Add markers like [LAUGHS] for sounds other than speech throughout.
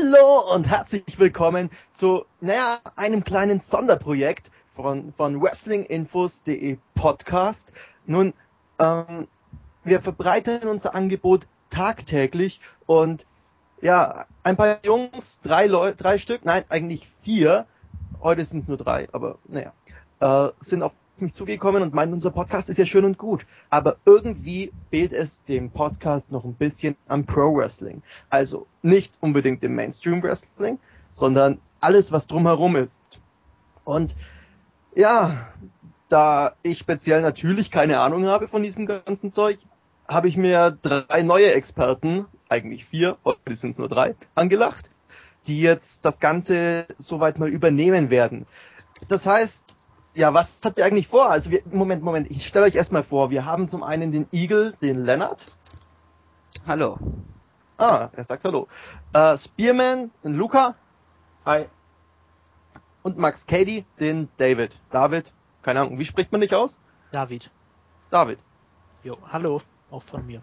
Hallo und herzlich willkommen zu, naja, einem kleinen Sonderprojekt von, von WrestlingInfos.de Podcast. Nun, ähm, wir verbreiten unser Angebot tagtäglich und ja, ein paar Jungs, drei Leute, drei Stück, nein, eigentlich vier, heute sind es nur drei, aber naja, äh, sind auf mich zugekommen und meinen, unser Podcast ist ja schön und gut, aber irgendwie fehlt es dem Podcast noch ein bisschen am Pro Wrestling. Also nicht unbedingt dem Mainstream Wrestling, sondern alles, was drumherum ist. Und ja, da ich speziell natürlich keine Ahnung habe von diesem ganzen Zeug, habe ich mir drei neue Experten, eigentlich vier, heute sind es nur drei, angelacht, die jetzt das Ganze soweit mal übernehmen werden. Das heißt, ja, was habt ihr eigentlich vor? Also wir, Moment, Moment, ich stelle euch erstmal vor, wir haben zum einen den Eagle, den Leonard. Hallo. Ah, er sagt Hallo. Äh, Spearman, den Luca. Hi. Und Max Cady, den David. David, keine Ahnung, wie spricht man dich aus? David. David. Jo, hallo, auch von mir.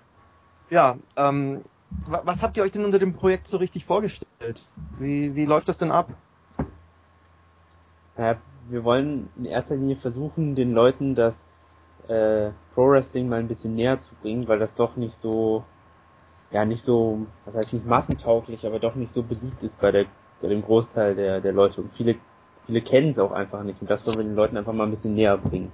Ja, ähm, was habt ihr euch denn unter dem Projekt so richtig vorgestellt? Wie, wie läuft das denn ab? Ja, wir wollen in erster Linie versuchen, den Leuten das äh, Pro Wrestling mal ein bisschen näher zu bringen, weil das doch nicht so, ja nicht so, was heißt nicht massentauglich, aber doch nicht so beliebt ist bei der bei dem Großteil der der Leute und viele viele kennen es auch einfach nicht und das wollen wir den Leuten einfach mal ein bisschen näher bringen.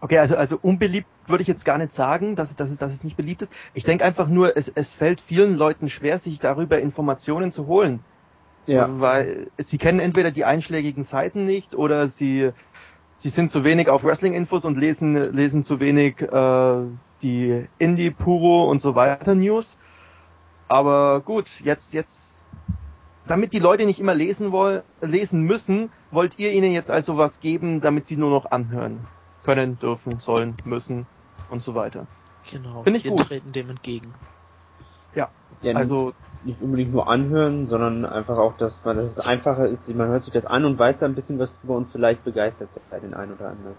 Okay, also, also unbeliebt würde ich jetzt gar nicht sagen, dass, dass, es, dass es nicht beliebt ist. Ich denke einfach nur, es, es fällt vielen Leuten schwer, sich darüber Informationen zu holen. Ja. Weil sie kennen entweder die einschlägigen Seiten nicht oder sie, sie sind zu wenig auf Wrestling-Infos und lesen, lesen zu wenig äh, die Indie, Puro und so weiter News. Aber gut, jetzt, jetzt, damit die Leute nicht immer lesen wollen, lesen müssen, wollt ihr ihnen jetzt also was geben, damit sie nur noch anhören können, dürfen, sollen, müssen und so weiter. Genau, Finde ich wir gut. treten dem entgegen. Ja, ja also nicht unbedingt nur anhören, sondern einfach auch, dass man, dass es einfacher ist, man hört sich das an und weiß da ein bisschen was drüber und vielleicht begeistert es ja den einen oder anderen.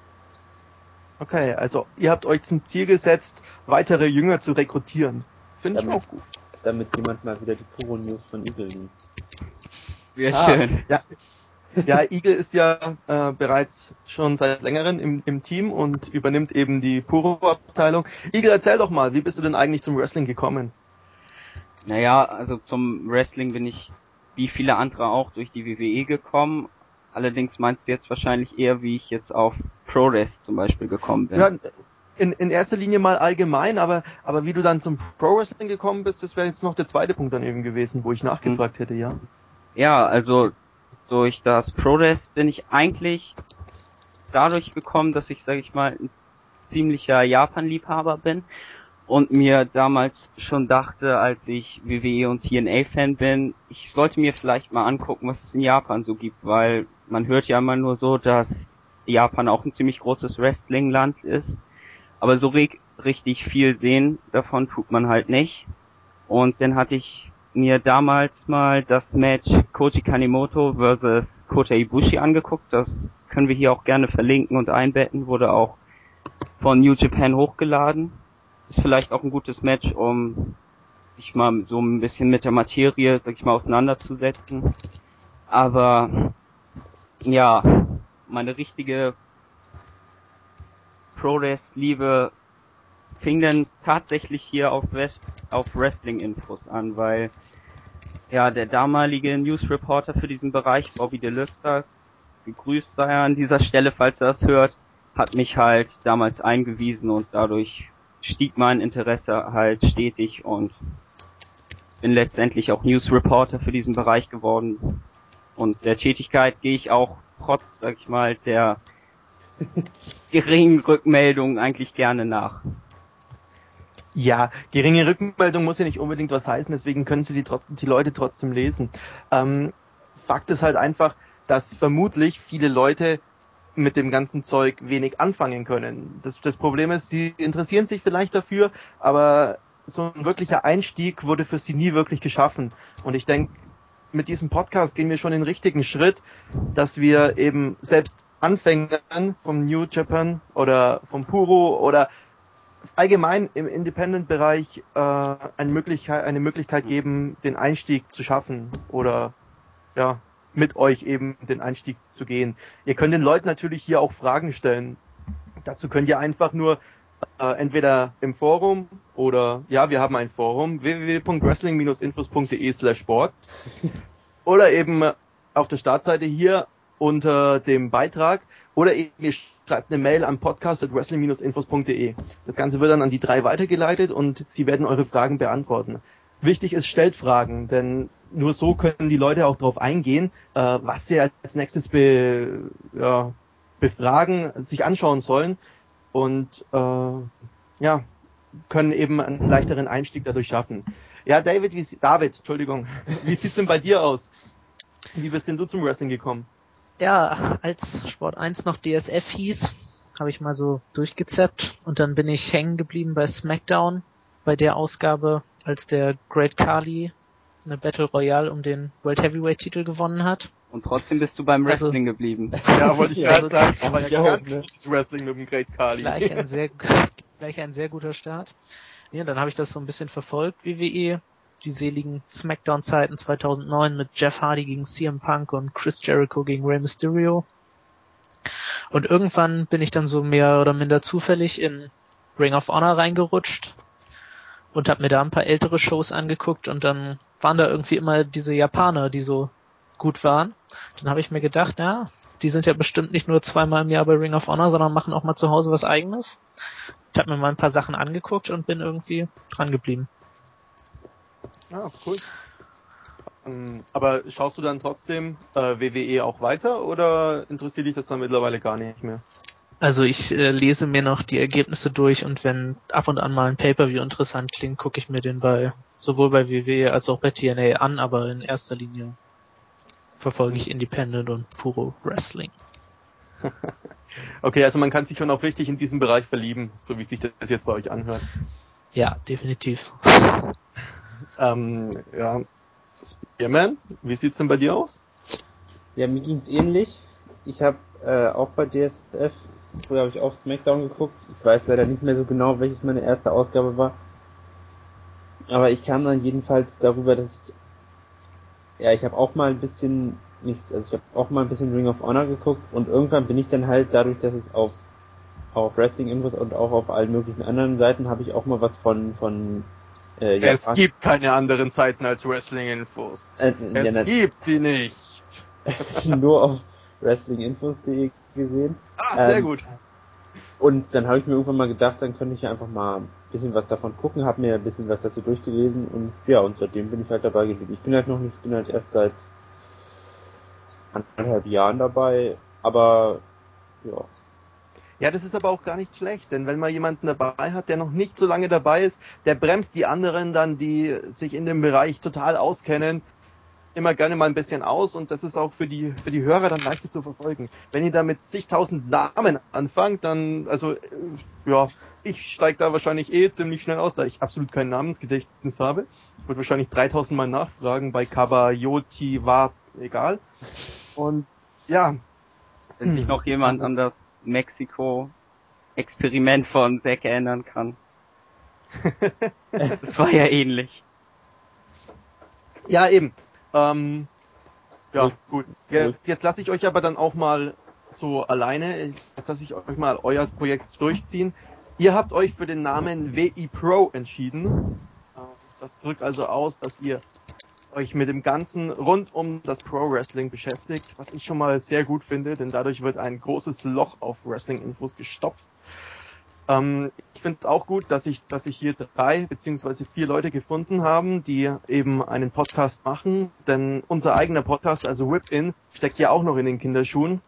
Okay, also ihr habt euch zum Ziel gesetzt, weitere Jünger zu rekrutieren. Finde ich auch gut. Damit jemand mal wieder die Puro News von Eagle liest. Sehr ah, schön. Ja, ja, Eagle ist ja äh, bereits schon seit längerem im, im Team und übernimmt eben die Puro-Abteilung. Eagle, erzähl doch mal, wie bist du denn eigentlich zum Wrestling gekommen? Naja, also zum Wrestling bin ich wie viele andere auch durch die WWE gekommen. Allerdings meinst du jetzt wahrscheinlich eher, wie ich jetzt auf ProRest zum Beispiel gekommen bin. Ja, in, in erster Linie mal allgemein, aber, aber wie du dann zum Pro Wrestling gekommen bist, das wäre jetzt noch der zweite Punkt dann eben gewesen, wo ich nachgefragt hätte, ja. Ja, also durch das ProRest bin ich eigentlich dadurch gekommen, dass ich, sage ich mal, ein ziemlicher Japan-Liebhaber bin und mir damals schon dachte, als ich WWE und TNA-Fan bin, ich sollte mir vielleicht mal angucken, was es in Japan so gibt, weil man hört ja immer nur so, dass Japan auch ein ziemlich großes Wrestling-Land ist, aber so richtig viel sehen davon tut man halt nicht. Und dann hatte ich mir damals mal das Match Koji Kanimoto versus Kota Ibushi angeguckt, das können wir hier auch gerne verlinken und einbetten, wurde auch von New Japan hochgeladen vielleicht auch ein gutes Match, um sich mal so ein bisschen mit der Materie, sag ich mal, auseinanderzusetzen. Aber ja, meine richtige Pro-Wrest-Liebe fing dann tatsächlich hier auf, West, auf Wrestling-Infos an, weil ja der damalige News-Reporter für diesen Bereich, Bobby Deluxe, gegrüßt sei er an dieser Stelle, falls er das hört, hat mich halt damals eingewiesen und dadurch stieg mein Interesse halt stetig und bin letztendlich auch News Reporter für diesen Bereich geworden. Und der Tätigkeit gehe ich auch trotz, sag ich mal, der [LAUGHS] geringen Rückmeldung eigentlich gerne nach. Ja, geringe Rückmeldung muss ja nicht unbedingt was heißen, deswegen können sie die, die Leute trotzdem lesen. Ähm, Fakt ist halt einfach, dass vermutlich viele Leute mit dem ganzen Zeug wenig anfangen können. Das, das Problem ist, sie interessieren sich vielleicht dafür, aber so ein wirklicher Einstieg wurde für sie nie wirklich geschaffen. Und ich denke, mit diesem Podcast gehen wir schon den richtigen Schritt, dass wir eben selbst Anfängern vom New Japan oder vom Puro oder allgemein im Independent-Bereich äh, eine Möglichkeit, eine Möglichkeit geben, den Einstieg zu schaffen oder ja mit euch eben den Einstieg zu gehen. Ihr könnt den Leuten natürlich hier auch Fragen stellen. Dazu könnt ihr einfach nur äh, entweder im Forum oder ja, wir haben ein Forum www.wrestling-infos.de slash sport [LAUGHS] oder eben auf der Startseite hier unter dem Beitrag oder eben ihr schreibt eine Mail an podcast.wrestling-infos.de. Das Ganze wird dann an die drei weitergeleitet und sie werden eure Fragen beantworten. Wichtig ist, stellt Fragen, denn nur so können die Leute auch darauf eingehen, äh, was sie als nächstes be, ja, befragen, sich anschauen sollen und äh, ja, können eben einen leichteren Einstieg dadurch schaffen. Ja, David, wie, David, Entschuldigung, [LAUGHS] wie sieht's denn bei dir aus? Wie bist denn du zum Wrestling gekommen? Ja, als Sport 1 noch DSF hieß, habe ich mal so durchgezappt und dann bin ich hängen geblieben bei SmackDown, bei der Ausgabe, als der Great Kali eine Battle Royale um den World Heavyweight Titel gewonnen hat. Und trotzdem bist du beim also- Wrestling also, geblieben. [LAUGHS] Ja, wollte ich gerade also, sagen. Aber ja, ganz ne? Wrestling mit dem Great Kali. Gleich ein sehr, [LAUGHS] gleich ein sehr guter Start. Ja, dann habe ich das so ein bisschen verfolgt, WWE. Die seligen Smackdown-Zeiten 2009 mit Jeff Hardy gegen CM Punk und Chris Jericho gegen Rey Mysterio. Und irgendwann bin ich dann so mehr oder minder zufällig in Ring of Honor reingerutscht und habe mir da ein paar ältere Shows angeguckt und dann waren da irgendwie immer diese Japaner, die so gut waren. Dann habe ich mir gedacht, ja, die sind ja bestimmt nicht nur zweimal im Jahr bei Ring of Honor, sondern machen auch mal zu Hause was eigenes. Ich habe mir mal ein paar Sachen angeguckt und bin irgendwie dran geblieben. Ah, cool. Ähm, aber schaust du dann trotzdem äh, WWE auch weiter oder interessiert dich das dann mittlerweile gar nicht mehr? Also ich äh, lese mir noch die Ergebnisse durch und wenn ab und an mal ein Pay-per-view interessant klingt, gucke ich mir den bei sowohl bei WWE als auch bei TNA an, aber in erster Linie verfolge ich Independent und Puro Wrestling. [LAUGHS] okay, also man kann sich schon auch richtig in diesen Bereich verlieben, so wie sich das jetzt bei euch anhört. Ja, definitiv. [LAUGHS] ähm, ja, Spearman, wie sieht's denn bei dir aus? Ja, mir ging's ähnlich. Ich habe äh, auch bei DSF, früher habe ich auch SmackDown geguckt. Ich weiß leider nicht mehr so genau, welches meine erste Ausgabe war. Aber ich kam dann jedenfalls darüber, dass ich ja, ich habe auch mal ein bisschen nichts, also ich habe auch mal ein bisschen Ring of Honor geguckt und irgendwann bin ich dann halt dadurch, dass es auf auf Wrestling Infos und auch auf allen möglichen anderen Seiten habe ich auch mal was von von äh, Japan. Es gibt keine anderen Seiten als Wrestling Infos. Äh, es ja, gibt die nicht. [LAUGHS] nur auf wrestlinginfos.de gesehen. Ah, sehr ähm, gut. Und dann habe ich mir irgendwann mal gedacht, dann könnte ich ja einfach mal ein bisschen was davon gucken, habe mir ein bisschen was dazu durchgelesen und ja, und seitdem bin ich halt dabei geblieben. Ich bin halt noch nicht, bin halt erst seit anderthalb Jahren dabei, aber ja. Ja, das ist aber auch gar nicht schlecht, denn wenn man jemanden dabei hat, der noch nicht so lange dabei ist, der bremst die anderen dann, die sich in dem Bereich total auskennen, immer gerne mal ein bisschen aus und das ist auch für die für die Hörer dann leichter zu verfolgen. Wenn ihr da mit zigtausend Namen anfangt, dann also äh, ja, ich steige da wahrscheinlich eh ziemlich schnell aus, da ich absolut kein Namensgedächtnis habe. Ich würde wahrscheinlich 3000 Mal nachfragen bei Kabayoti war egal. Und ja, wenn sich noch jemand an das Mexiko Experiment von Zack erinnern kann. [LAUGHS] das war ja ähnlich. Ja, eben. Ähm, ja, gut. Jetzt, jetzt lasse ich euch aber dann auch mal so alleine. Jetzt lasse ich euch mal euer Projekt durchziehen. Ihr habt euch für den Namen WI Pro entschieden. Äh, das drückt also aus, dass ihr euch mit dem Ganzen rund um das Pro Wrestling beschäftigt, was ich schon mal sehr gut finde, denn dadurch wird ein großes Loch auf Wrestling-Infos gestopft. Ähm, ich finde auch gut, dass ich, dass ich hier drei beziehungsweise vier Leute gefunden haben, die eben einen Podcast machen, denn unser eigener Podcast, also Whip-In, steckt ja auch noch in den Kinderschuhen,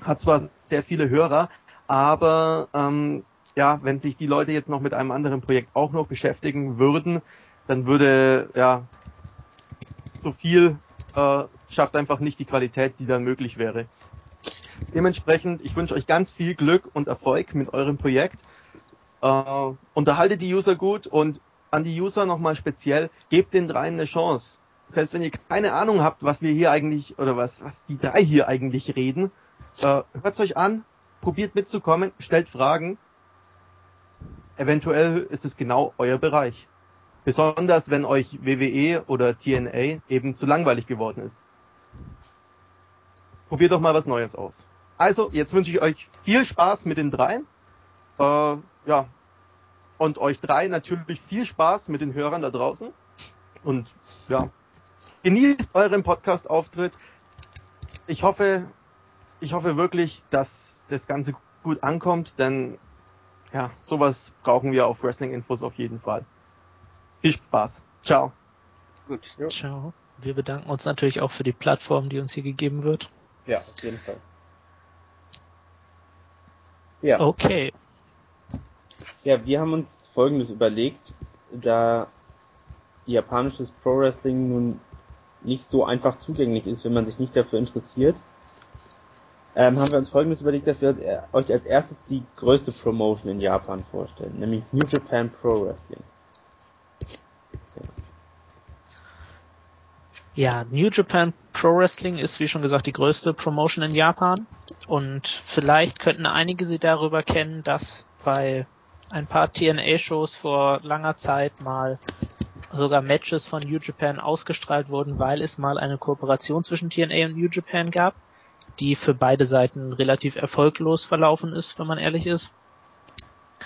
hat zwar sehr viele Hörer, aber ähm, ja, wenn sich die Leute jetzt noch mit einem anderen Projekt auch noch beschäftigen würden, dann würde ja so viel äh, schafft einfach nicht die Qualität, die dann möglich wäre. Dementsprechend, ich wünsche euch ganz viel Glück und Erfolg mit eurem Projekt. Äh, unterhaltet die User gut und an die User nochmal speziell, gebt den dreien eine Chance. Selbst wenn ihr keine Ahnung habt, was wir hier eigentlich, oder was, was die drei hier eigentlich reden, äh, hört's euch an, probiert mitzukommen, stellt Fragen eventuell ist es genau euer Bereich. Besonders wenn euch WWE oder TNA eben zu langweilig geworden ist. Probiert doch mal was Neues aus. Also, jetzt wünsche ich euch viel Spaß mit den dreien. Äh, ja. Und euch drei natürlich viel Spaß mit den Hörern da draußen. Und ja, genießt euren Podcast-Auftritt. Ich hoffe, ich hoffe wirklich, dass das Ganze gut ankommt, denn ja, sowas brauchen wir auf Wrestling Infos auf jeden Fall. Viel Spaß. Ciao. Gut. Jo. Ciao. Wir bedanken uns natürlich auch für die Plattform, die uns hier gegeben wird. Ja, auf jeden Fall. Ja. Okay. Ja, wir haben uns Folgendes überlegt, da japanisches Pro Wrestling nun nicht so einfach zugänglich ist, wenn man sich nicht dafür interessiert, ähm, haben wir uns folgendes überlegt, dass wir euch als erstes die größte Promotion in Japan vorstellen, nämlich New Japan Pro Wrestling. Ja, New Japan Pro Wrestling ist wie schon gesagt die größte Promotion in Japan und vielleicht könnten einige sie darüber kennen, dass bei ein paar TNA-Shows vor langer Zeit mal sogar Matches von New Japan ausgestrahlt wurden, weil es mal eine Kooperation zwischen TNA und New Japan gab die für beide Seiten relativ erfolglos verlaufen ist, wenn man ehrlich ist.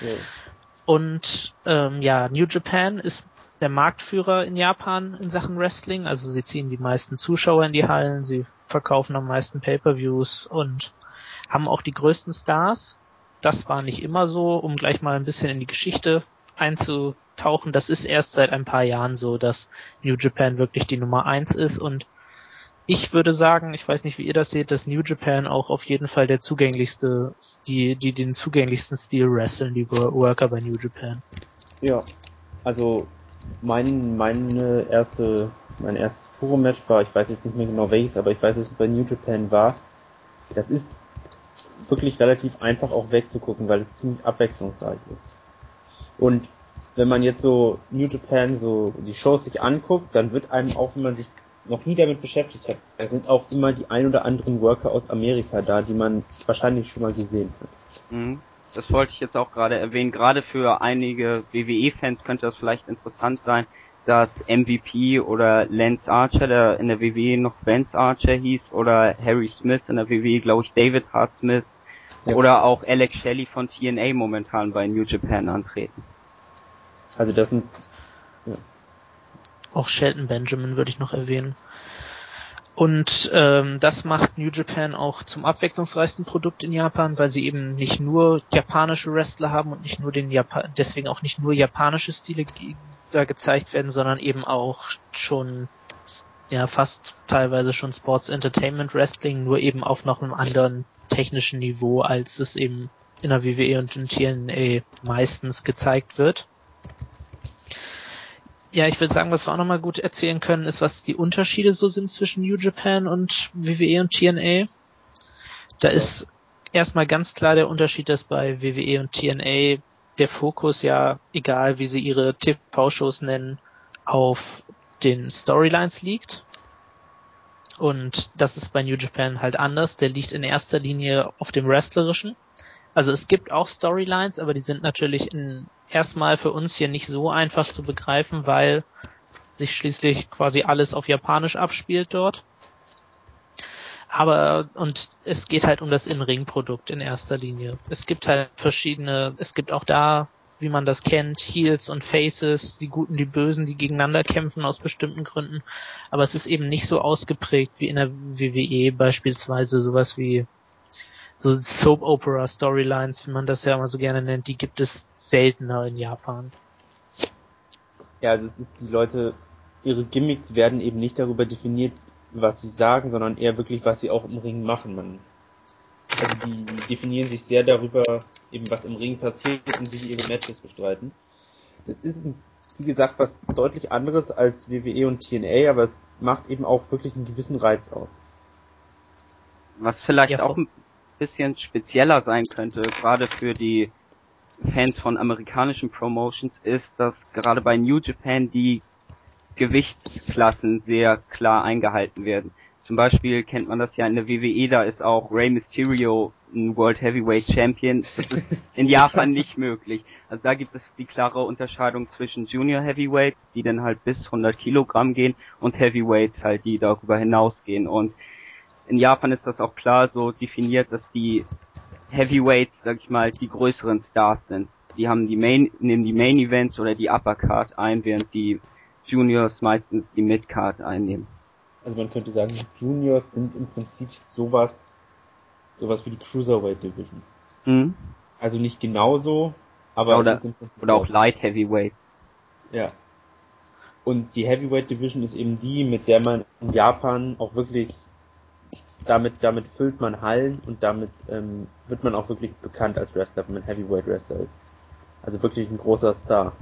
Ja. Und ähm, ja, New Japan ist der Marktführer in Japan in Sachen Wrestling. Also sie ziehen die meisten Zuschauer in die Hallen, sie verkaufen am meisten Pay-per-Views und haben auch die größten Stars. Das war nicht immer so, um gleich mal ein bisschen in die Geschichte einzutauchen. Das ist erst seit ein paar Jahren so, dass New Japan wirklich die Nummer eins ist und ich würde sagen, ich weiß nicht, wie ihr das seht, dass New Japan auch auf jeden Fall der zugänglichste, die, die den zugänglichsten Stil wresteln, die Worker bei New Japan. Ja, also mein, meine erste, mein erstes Puro-Match war, ich weiß jetzt nicht mehr genau welches, aber ich weiß, dass es bei New Japan war. Das ist wirklich relativ einfach auch wegzugucken, weil es ziemlich abwechslungsreich ist. Und wenn man jetzt so New Japan so die Shows sich anguckt, dann wird einem auch, wenn man sich noch nie damit beschäftigt hat, da sind auch immer die ein oder anderen Worker aus Amerika da, die man wahrscheinlich schon mal gesehen hat. Mhm. Das wollte ich jetzt auch gerade erwähnen. Gerade für einige WWE-Fans könnte das vielleicht interessant sein, dass MVP oder Lance Archer, der in der WWE noch Vance Archer hieß, oder Harry Smith in der WWE, glaube ich, David Hart Smith, ja. oder auch Alex Shelley von TNA momentan bei New Japan antreten. Also das sind ja. Auch Shelton Benjamin würde ich noch erwähnen. Und ähm, das macht New Japan auch zum abwechslungsreichsten Produkt in Japan, weil sie eben nicht nur japanische Wrestler haben und nicht nur den Japan deswegen auch nicht nur japanische Stile da gezeigt werden, sondern eben auch schon ja fast teilweise schon Sports Entertainment Wrestling, nur eben auf noch einem anderen technischen Niveau, als es eben in der WWE und in TNA meistens gezeigt wird. Ja, ich würde sagen, was wir auch nochmal gut erzählen können, ist, was die Unterschiede so sind zwischen New Japan und WWE und TNA. Da ja. ist erstmal ganz klar der Unterschied, dass bei WWE und TNA der Fokus ja, egal wie sie ihre TV-Shows nennen, auf den Storylines liegt. Und das ist bei New Japan halt anders. Der liegt in erster Linie auf dem Wrestlerischen. Also es gibt auch Storylines, aber die sind natürlich in erstmal für uns hier nicht so einfach zu begreifen, weil sich schließlich quasi alles auf Japanisch abspielt dort. Aber, und es geht halt um das In-Ring-Produkt in erster Linie. Es gibt halt verschiedene, es gibt auch da, wie man das kennt, Heels und Faces, die Guten, die Bösen, die gegeneinander kämpfen aus bestimmten Gründen. Aber es ist eben nicht so ausgeprägt wie in der WWE beispielsweise sowas wie so Soap Opera Storylines, wie man das ja immer so gerne nennt, die gibt es seltener in Japan. Ja, also es ist die Leute, ihre Gimmicks werden eben nicht darüber definiert, was sie sagen, sondern eher wirklich, was sie auch im Ring machen. Man, also die, definieren sich sehr darüber, eben was im Ring passiert und wie sie ihre Matches bestreiten. Das ist, wie gesagt, was deutlich anderes als WWE und TNA, aber es macht eben auch wirklich einen gewissen Reiz aus. Was vielleicht ja, auch ein bisschen spezieller sein könnte, gerade für die Fans von amerikanischen Promotions, ist, dass gerade bei New Japan die Gewichtsklassen sehr klar eingehalten werden. zum Beispiel kennt man das ja in der WWE, da ist auch Rey Mysterio ein World Heavyweight Champion. Das ist in Japan [LAUGHS] nicht möglich. Also da gibt es die klare Unterscheidung zwischen Junior Heavyweights, die dann halt bis 100 Kilogramm gehen, und Heavyweights halt, die darüber hinausgehen. Und in Japan ist das auch klar so definiert, dass die Heavyweights, sag ich mal, die größeren Stars sind. Die haben die Main, nehmen die Main Events oder die Upper Card ein, während die Juniors meistens die Mid Card einnehmen. Also man könnte sagen, die Juniors sind im Prinzip sowas, sowas wie die Cruiserweight Division. Mhm. Also nicht genauso, aber oder, es ist im Prinzip oder auch. Light Heavyweight. Ja. Und die Heavyweight Division ist eben die, mit der man in Japan auch wirklich damit, damit füllt man Hallen und damit ähm, wird man auch wirklich bekannt als Wrestler, wenn man Heavyweight Wrestler ist. Also wirklich ein großer Star.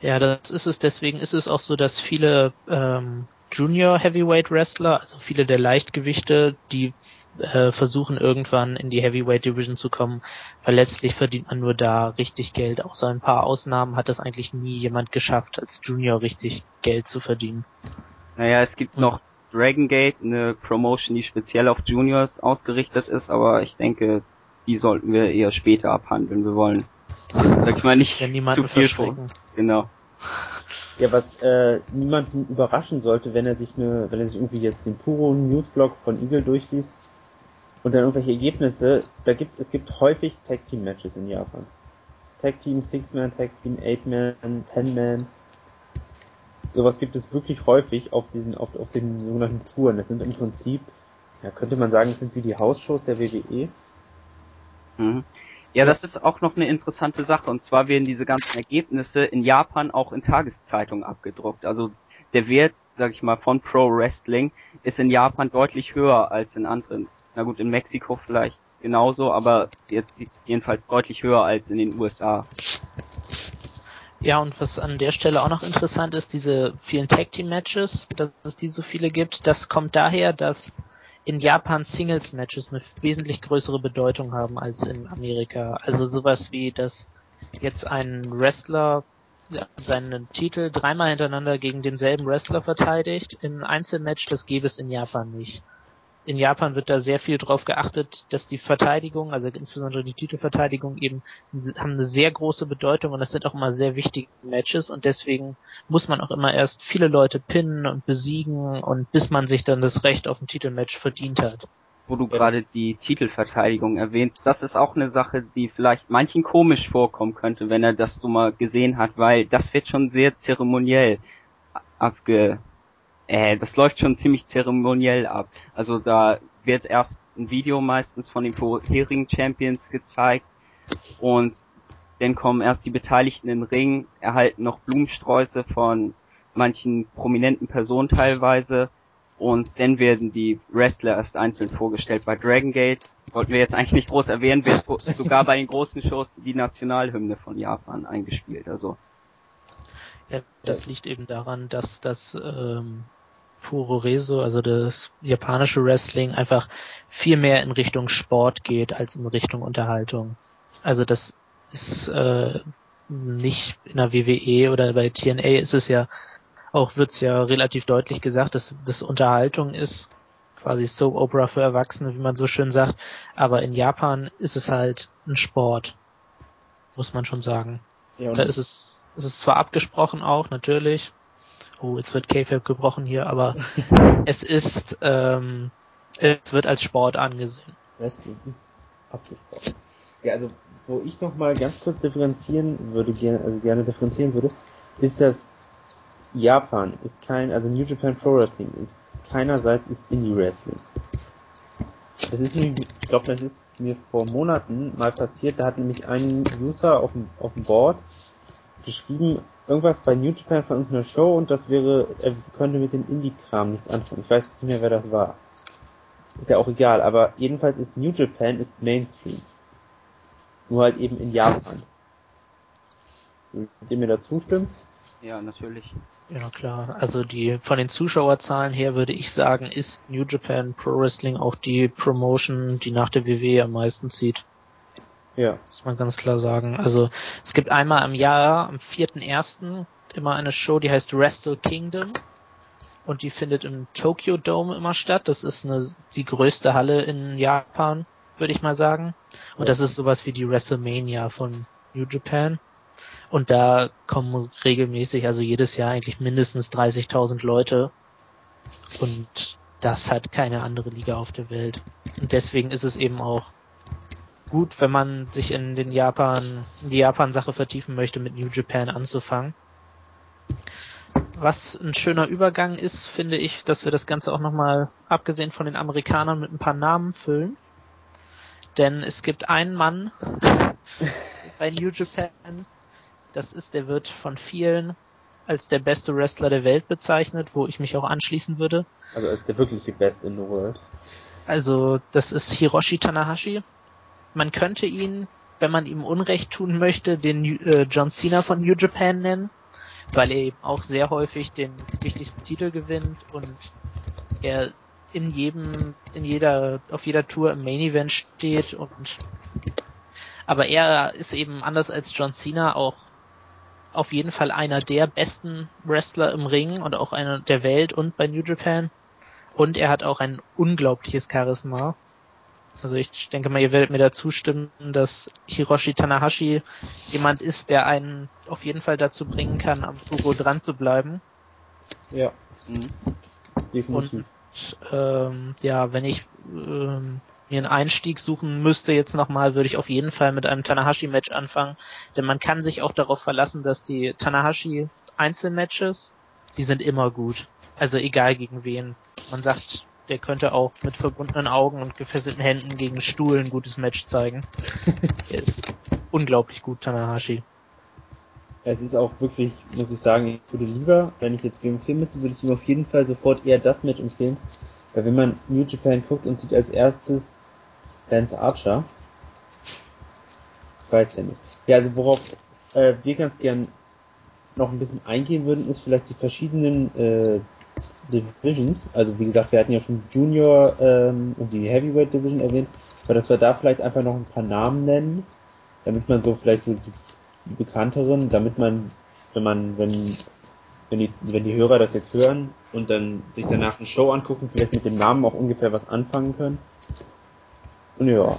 Ja, das ist es. Deswegen ist es auch so, dass viele ähm, Junior Heavyweight Wrestler, also viele der Leichtgewichte, die äh, versuchen irgendwann in die Heavyweight Division zu kommen, weil letztlich verdient man nur da richtig Geld. Außer ein paar Ausnahmen hat das eigentlich nie jemand geschafft, als Junior richtig Geld zu verdienen. Naja, es gibt noch Dragon Gate, eine Promotion, die speziell auf Juniors ausgerichtet ist, aber ich denke, die sollten wir eher später abhandeln. Wir wollen, sag ich mal, nicht Ja, niemanden zu viel vor- Genau. Ja, was äh, niemanden überraschen sollte, wenn er sich eine, wenn er sich irgendwie jetzt den Puro Newsblog von Eagle durchliest und dann irgendwelche Ergebnisse, da gibt es gibt häufig Tag Team Matches in Japan. Tag Team, Six Man, Tag Team, Eight Man, Ten Man. Sowas gibt es wirklich häufig auf diesen, auf, auf den sogenannten Touren. Das sind im Prinzip, ja, könnte man sagen, das sind wie die Hausshows der WWE. Mhm. Ja, das ist auch noch eine interessante Sache. Und zwar werden diese ganzen Ergebnisse in Japan auch in Tageszeitungen abgedruckt. Also der Wert, sag ich mal, von Pro Wrestling ist in Japan deutlich höher als in anderen. Na gut, in Mexiko vielleicht genauso, aber jetzt jedenfalls deutlich höher als in den USA. Ja, und was an der Stelle auch noch interessant ist, diese vielen Tag Team Matches, dass es die so viele gibt, das kommt daher, dass in Japan Singles Matches eine wesentlich größere Bedeutung haben als in Amerika. Also sowas wie, dass jetzt ein Wrestler seinen Titel dreimal hintereinander gegen denselben Wrestler verteidigt einem Einzelmatch, das gäbe es in Japan nicht. In Japan wird da sehr viel drauf geachtet, dass die Verteidigung, also insbesondere die Titelverteidigung eben haben eine sehr große Bedeutung und das sind auch immer sehr wichtige Matches und deswegen muss man auch immer erst viele Leute pinnen und besiegen und bis man sich dann das Recht auf ein Titelmatch verdient hat. Wo du gerade die Titelverteidigung erwähnst, das ist auch eine Sache, die vielleicht manchen komisch vorkommen könnte, wenn er das so mal gesehen hat, weil das wird schon sehr zeremoniell abge, äh, das läuft schon ziemlich zeremoniell ab. Also da wird erst ein Video meistens von den vorherigen Champions gezeigt und dann kommen erst die Beteiligten in den Ring, erhalten noch Blumensträuße von manchen prominenten Personen teilweise und dann werden die Wrestler erst einzeln vorgestellt. Bei Dragon Gate wollten wir jetzt eigentlich nicht groß erwähnen, wird sogar bei den großen Shows die Nationalhymne von Japan eingespielt. Also Ja, das liegt eben daran, dass das ähm, Puroreso, also das japanische Wrestling, einfach viel mehr in Richtung Sport geht als in Richtung Unterhaltung. Also das ist äh, nicht in der WWE oder bei TNA ist es ja auch wird's ja relativ deutlich gesagt, dass das Unterhaltung ist, quasi Soap Opera für Erwachsene, wie man so schön sagt. Aber in Japan ist es halt ein Sport, muss man schon sagen. Ja, Da ist es, es ist zwar abgesprochen auch, natürlich. Oh, jetzt wird K-Fab gebrochen hier, aber [LAUGHS] es ist, ähm, es wird als Sport angesehen. Wrestling ist abgesprochen. Ja, also wo ich noch mal ganz kurz differenzieren würde, gerne, also gerne differenzieren würde, ist, dass Japan ist kein, also New Japan Pro Wrestling ist keinerseits ist Indie Wrestling. Das ist ich glaube, das ist mir vor Monaten mal passiert, da hat nämlich ein User auf dem, auf dem Board geschrieben, irgendwas bei New Japan von irgendeiner Show und das wäre, er könnte mit dem Indie-Kram nichts anfangen. Ich weiß nicht mehr, wer das war. Ist ja auch egal, aber jedenfalls ist New Japan ist Mainstream. Nur halt eben in Japan. Würdet ihr mir da zustimmen? ja, natürlich. Ja, klar. Also die, von den Zuschauerzahlen her würde ich sagen, ist New Japan Pro Wrestling auch die Promotion, die nach der WWE am meisten zieht. Ja. Muss man ganz klar sagen. Also es gibt einmal im Jahr, am 4.1. immer eine Show, die heißt Wrestle Kingdom. und die findet im Tokyo Dome immer statt. Das ist eine, die größte Halle in Japan, würde ich mal sagen. Und das ist sowas wie die WrestleMania von New Japan. Und da kommen regelmäßig, also jedes Jahr eigentlich mindestens 30.000 Leute. Und das hat keine andere Liga auf der Welt. Und deswegen ist es eben auch gut, wenn man sich in den Japan, in die Japan-Sache vertiefen möchte, mit New Japan anzufangen. Was ein schöner Übergang ist, finde ich, dass wir das Ganze auch nochmal, abgesehen von den Amerikanern, mit ein paar Namen füllen. Denn es gibt einen Mann [LAUGHS] bei New Japan, das ist, der wird von vielen als der beste Wrestler der Welt bezeichnet, wo ich mich auch anschließen würde. Also als der wirkliche Best in the World. Also, das ist Hiroshi Tanahashi. Man könnte ihn, wenn man ihm Unrecht tun möchte, den äh, John Cena von New Japan nennen, weil er eben auch sehr häufig den wichtigsten Titel gewinnt und er in jedem, in jeder, auf jeder Tour im Main Event steht und aber er ist eben anders als John Cena auch auf jeden Fall einer der besten Wrestler im Ring und auch einer der Welt und bei New Japan. Und er hat auch ein unglaubliches Charisma. Also ich denke mal, ihr werdet mir da zustimmen, dass Hiroshi Tanahashi jemand ist, der einen auf jeden Fall dazu bringen kann, am Fugo dran zu bleiben. Ja. Mhm. Definitiv. Und ähm, ja, wenn ich ähm, mir einen Einstieg suchen müsste jetzt nochmal, würde ich auf jeden Fall mit einem Tanahashi-Match anfangen. Denn man kann sich auch darauf verlassen, dass die Tanahashi Einzelmatches, die sind immer gut. Also egal gegen wen. Man sagt, der könnte auch mit verbundenen Augen und gefesselten Händen gegen Stuhl ein gutes Match zeigen. [LAUGHS] er ist unglaublich gut, Tanahashi. Es ist auch wirklich, muss ich sagen, ich würde lieber, wenn ich jetzt wem empfehlen müsste, würde ich ihm auf jeden Fall sofort eher das Match empfehlen. Weil wenn man New Japan guckt und sieht als erstes Lance Archer, weiß ja nicht. Ja, also worauf äh, wir ganz gern noch ein bisschen eingehen würden, ist vielleicht die verschiedenen äh, Divisions. Also wie gesagt, wir hatten ja schon Junior ähm, und die Heavyweight Division erwähnt, aber dass wir da vielleicht einfach noch ein paar Namen nennen, damit man so vielleicht so die bekannteren, damit man, wenn man, wenn, wenn die, wenn die Hörer das jetzt hören und dann sich danach eine Show angucken, vielleicht mit dem Namen auch ungefähr was anfangen können. Und ja.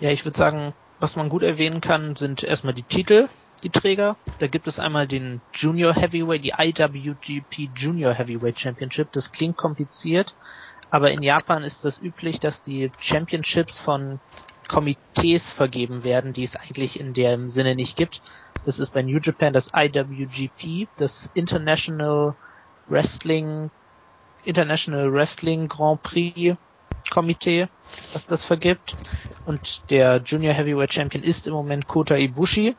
Ja, ich würde sagen, was man gut erwähnen kann, sind erstmal die Titel die Träger. Da gibt es einmal den Junior Heavyweight, die IWGP Junior Heavyweight Championship. Das klingt kompliziert, aber in Japan ist das üblich, dass die Championships von Komitees vergeben werden, die es eigentlich in dem Sinne nicht gibt. Das ist bei New Japan das IWGP, das International Wrestling International Wrestling Grand Prix Komitee, das das vergibt. Und der Junior Heavyweight Champion ist im Moment Kota Ibushi.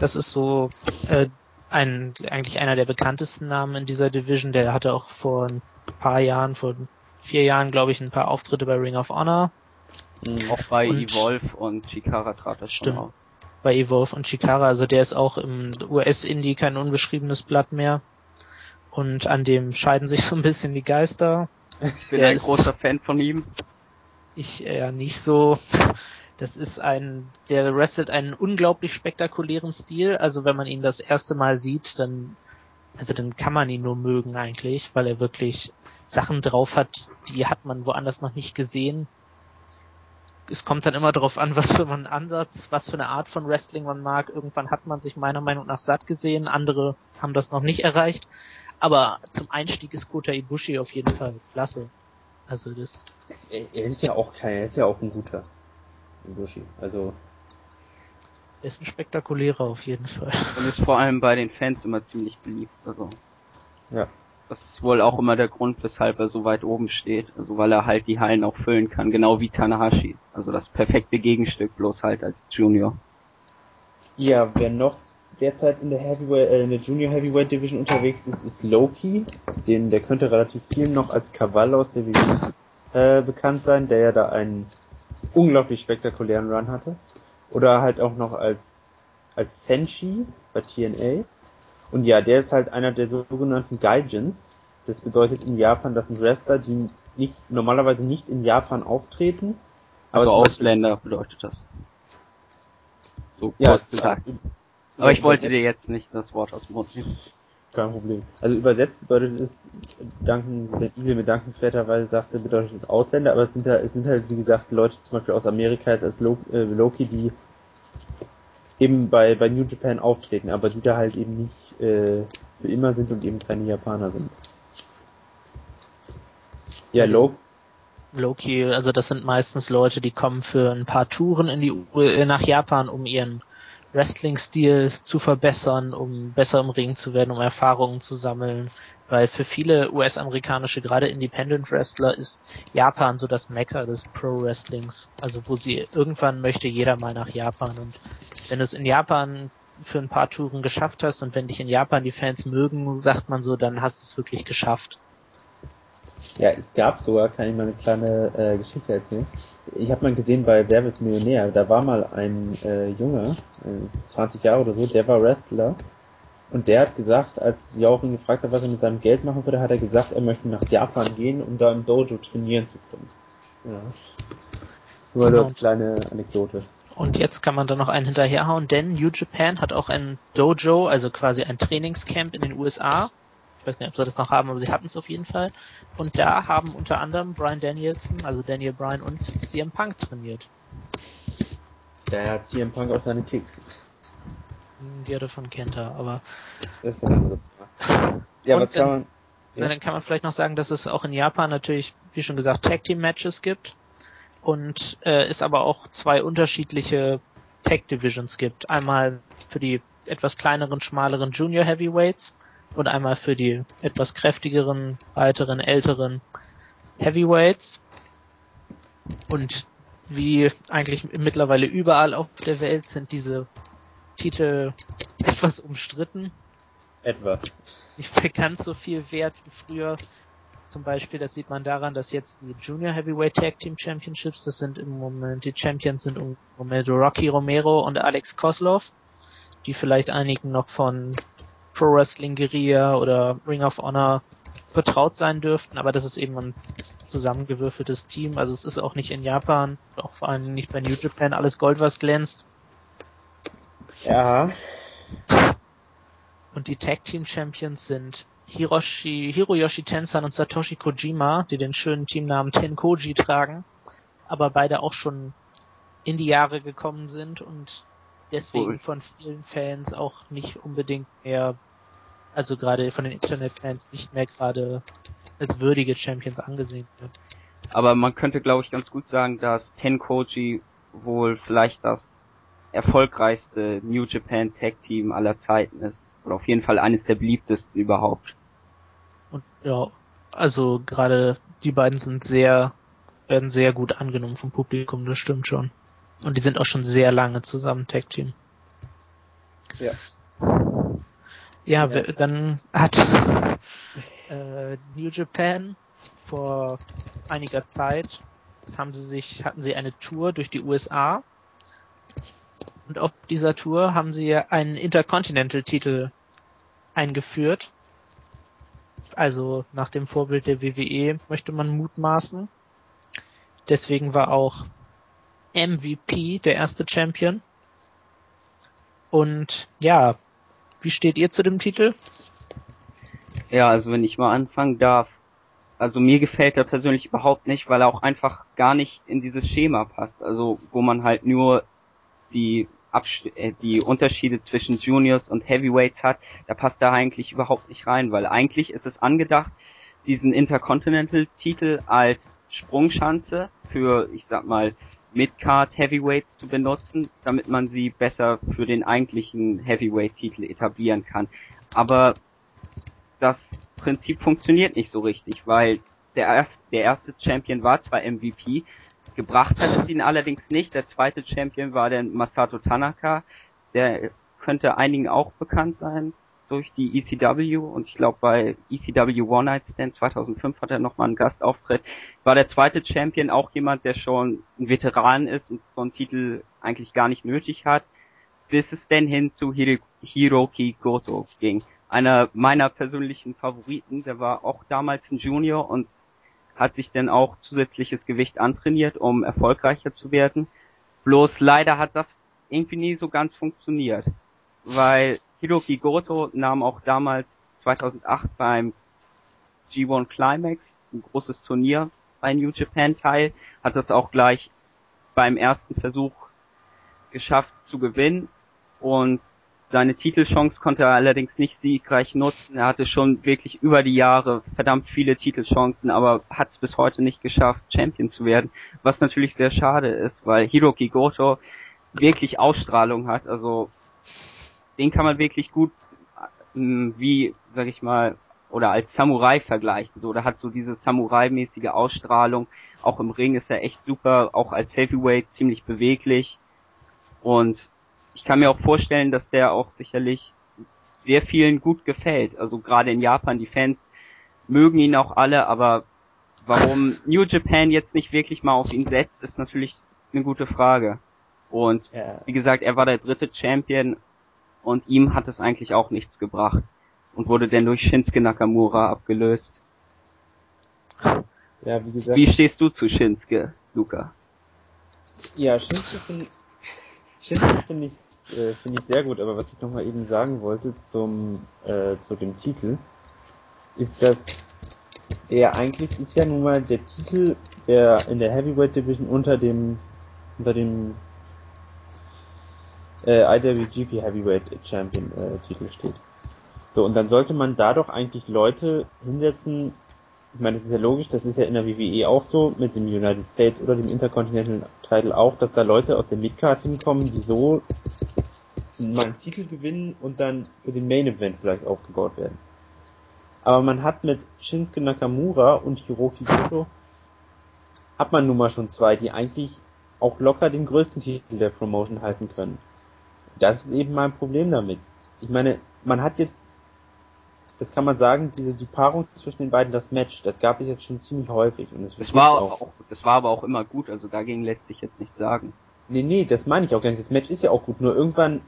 Das ist so äh, ein eigentlich einer der bekanntesten Namen in dieser Division. Der hatte auch vor ein paar Jahren, vor vier Jahren, glaube ich, ein paar Auftritte bei Ring of Honor. Mhm. Auch bei und, Evolve und Chikara trat das stimmt. Auf. Bei Evolve und Chikara, also der ist auch im US-Indie kein unbeschriebenes Blatt mehr. Und an dem scheiden sich so ein bisschen die Geister. Ich bin der ein großer Fan von ihm. Ich eher äh, nicht so. Das ist ein, der wrestelt einen unglaublich spektakulären Stil. Also wenn man ihn das erste Mal sieht, dann, also dann kann man ihn nur mögen eigentlich, weil er wirklich Sachen drauf hat, die hat man woanders noch nicht gesehen. Es kommt dann immer darauf an, [LAUGHS] was für einen Ansatz, was für eine Art von Wrestling man mag. Irgendwann hat man sich meiner Meinung nach satt gesehen, andere haben das noch nicht erreicht. Aber zum Einstieg ist Kota Ibushi auf jeden Fall klasse. Also das. Er ist ja auch kein, er ist ja auch ein guter. Ibushi. Also. Er ist ein spektakulärer auf jeden Fall. Und ist vor allem bei den Fans immer ziemlich beliebt. Also. Ja. Das ist wohl auch immer der Grund, weshalb er so weit oben steht. Also weil er halt die Hallen auch füllen kann, genau wie Tanahashi. Also das perfekte Gegenstück, bloß halt als Junior. Ja, wer noch derzeit in der Heavyweight, äh, in der Junior Heavyweight Division unterwegs ist, ist Loki. Den, der könnte relativ vielen noch als Kavall aus der WWE äh, bekannt sein, der ja da einen unglaublich spektakulären Run hatte. Oder halt auch noch als, als Senshi bei TNA. Und ja, der ist halt einer der sogenannten Gaijins. Das bedeutet in Japan, das sind Wrestler, die nicht, normalerweise nicht in Japan auftreten. Aber also Ausländer bedeutet das. So ja, kurz gesagt. Aber ich wollte dir jetzt nicht das Wort aus dem Mund nehmen. Kein Problem. Also übersetzt bedeutet es, danken, der Igel mit dankenswerterweise sagte, bedeutet es Ausländer, aber es sind, halt, es sind halt, wie gesagt, Leute zum Beispiel aus Amerika, als äh, Loki, die eben bei, bei New Japan auftreten, aber die da halt eben nicht äh, für immer sind und eben keine Japaner sind. Ja, Loki. Loki, also das sind meistens Leute, die kommen für ein paar Touren in die äh, nach Japan, um ihren Wrestling-Stil zu verbessern, um besser im Ring zu werden, um Erfahrungen zu sammeln. Weil für viele US-amerikanische, gerade Independent-Wrestler, ist Japan so das Mecker des Pro-Wrestlings. Also wo sie irgendwann möchte jeder mal nach Japan. Und wenn du es in Japan für ein paar Touren geschafft hast und wenn dich in Japan die Fans mögen, sagt man so, dann hast du es wirklich geschafft. Ja, es gab sogar, kann ich mal eine kleine äh, Geschichte erzählen. Ich habe mal gesehen bei Wer wird Millionär, da war mal ein äh, Junge, äh, 20 Jahre oder so, der war Wrestler und der hat gesagt, als Jauch ihn gefragt hat, was er mit seinem Geld machen würde, hat er gesagt, er möchte nach Japan gehen, um da im Dojo trainieren zu können. Ja. Nur genau. als kleine Anekdote. Und jetzt kann man da noch einen hinterherhauen, denn New Japan hat auch ein Dojo, also quasi ein Trainingscamp in den USA ich weiß nicht, ob sie das noch haben, aber sie hatten es auf jeden Fall. Und da haben unter anderem Brian Danielson, also Daniel Bryan und CM Punk trainiert. Der hat CM Punk auch seine Kicks. Die hatte von Kenta, aber. Das ist ein anderes Thema. Ja, was kann man. Ja. Dann kann man vielleicht noch sagen, dass es auch in Japan natürlich, wie schon gesagt, Tag Team Matches gibt und äh, es aber auch zwei unterschiedliche Tag Divisions gibt. Einmal für die etwas kleineren, schmaleren Junior Heavyweights und einmal für die etwas kräftigeren, breiteren, älteren Heavyweights. Und wie eigentlich mittlerweile überall auf der Welt sind diese Titel [LAUGHS] etwas umstritten. Etwas. Nicht mehr ganz so viel wert wie früher. Zum Beispiel, das sieht man daran, dass jetzt die Junior Heavyweight Tag Team Championships, das sind im Moment, die Champions sind im Moment Rocky Romero und Alex Koslov, die vielleicht einigen noch von Pro Wrestling Guerilla oder Ring of Honor vertraut sein dürften, aber das ist eben ein zusammengewürfeltes Team. Also es ist auch nicht in Japan, auch vor allem nicht bei New Japan alles Gold, was glänzt. Ja. Und die Tag Team Champions sind Hiroshi, Hiroyoshi Tensan und Satoshi Kojima, die den schönen Teamnamen Tenkoji tragen, aber beide auch schon in die Jahre gekommen sind und deswegen von vielen Fans auch nicht unbedingt mehr also gerade von den Internetfans nicht mehr gerade als würdige Champions angesehen wird. Aber man könnte, glaube ich, ganz gut sagen, dass Tenkoji wohl vielleicht das erfolgreichste New Japan Tag Team aller Zeiten ist. Oder auf jeden Fall eines der beliebtesten überhaupt. Und ja, also gerade die beiden sind sehr, werden sehr gut angenommen vom Publikum, das stimmt schon. Und die sind auch schon sehr lange zusammen Tag Team. Ja. Ja, ja. dann hat [LAUGHS] äh, New Japan vor einiger Zeit haben sie sich, hatten sie eine Tour durch die USA und auf dieser Tour haben sie einen Intercontinental-Titel eingeführt. Also nach dem Vorbild der WWE möchte man mutmaßen. Deswegen war auch MVP der erste Champion. Und ja, wie steht ihr zu dem Titel? Ja, also wenn ich mal anfangen darf. Also mir gefällt er persönlich überhaupt nicht, weil er auch einfach gar nicht in dieses Schema passt. Also wo man halt nur die Abst äh, die Unterschiede zwischen Juniors und Heavyweights hat, da passt er eigentlich überhaupt nicht rein, weil eigentlich ist es angedacht, diesen Intercontinental-Titel als Sprungschanze für, ich sag mal, Midcard Heavyweights zu benutzen, damit man sie besser für den eigentlichen Heavyweight-Titel etablieren kann. Aber das Prinzip funktioniert nicht so richtig, weil der, der erste Champion war zwar MVP, gebracht hat es ihn allerdings nicht. Der zweite Champion war der Masato Tanaka, der könnte einigen auch bekannt sein durch die ECW und ich glaube bei ECW One Night Stand 2005 hat er nochmal einen Gastauftritt. War der zweite Champion auch jemand, der schon ein Veteran ist und so einen Titel eigentlich gar nicht nötig hat, bis es denn hin zu Hiro Hiroki Goto ging. Einer meiner persönlichen Favoriten, der war auch damals ein Junior und hat sich dann auch zusätzliches Gewicht antrainiert, um erfolgreicher zu werden. Bloß leider hat das irgendwie nie so ganz funktioniert. Weil Hiroki Goto nahm auch damals 2008 beim G1 Climax, ein großes Turnier bei New Japan teil, hat das auch gleich beim ersten Versuch geschafft zu gewinnen und seine Titelchance konnte er allerdings nicht siegreich nutzen. Er hatte schon wirklich über die Jahre verdammt viele Titelchancen, aber hat es bis heute nicht geschafft, Champion zu werden. Was natürlich sehr schade ist, weil Hiroki Goto wirklich Ausstrahlung hat. Also den kann man wirklich gut hm, wie, sag ich mal, oder als Samurai vergleichen. So, der hat so diese Samurai-mäßige Ausstrahlung. Auch im Ring ist er echt super, auch als Heavyweight ziemlich beweglich. Und ich kann mir auch vorstellen, dass der auch sicherlich sehr vielen gut gefällt. Also gerade in Japan, die Fans mögen ihn auch alle, aber warum New Japan jetzt nicht wirklich mal auf ihn setzt, ist natürlich eine gute Frage. Und ja. wie gesagt, er war der dritte Champion und ihm hat es eigentlich auch nichts gebracht und wurde dann durch Shinsuke Nakamura abgelöst. Ja, wie gesagt. Wie stehst du zu Shinsuke, Luca? Ja, Shinsuke finde Shinsuke finde ich, äh, finde ich sehr gut, aber was ich nochmal eben sagen wollte zum, äh, zu dem Titel, ist, dass er eigentlich ist ja nun mal der Titel, der in der Heavyweight Division unter dem, unter dem äh, IWGP Heavyweight Champion äh, Titel steht. So, und dann sollte man da doch eigentlich Leute hinsetzen, ich meine, das ist ja logisch, das ist ja in der WWE auch so, mit dem United States oder dem Intercontinental Title auch, dass da Leute aus der Midcard hinkommen, die so mal einen Titel gewinnen und dann für den Main Event vielleicht aufgebaut werden. Aber man hat mit Shinsuke Nakamura und Hiroki Goto hat man nun mal schon zwei, die eigentlich auch locker den größten Titel der Promotion halten können. Das ist eben mein Problem damit. Ich meine, man hat jetzt das kann man sagen, diese die Paarung zwischen den beiden, das Match, das gab es jetzt schon ziemlich häufig und es das war auch, auch, das war aber auch immer gut, also dagegen lässt sich jetzt nicht sagen. Nee, nee, das meine ich auch gar nicht. Das Match ist ja auch gut, nur irgendwann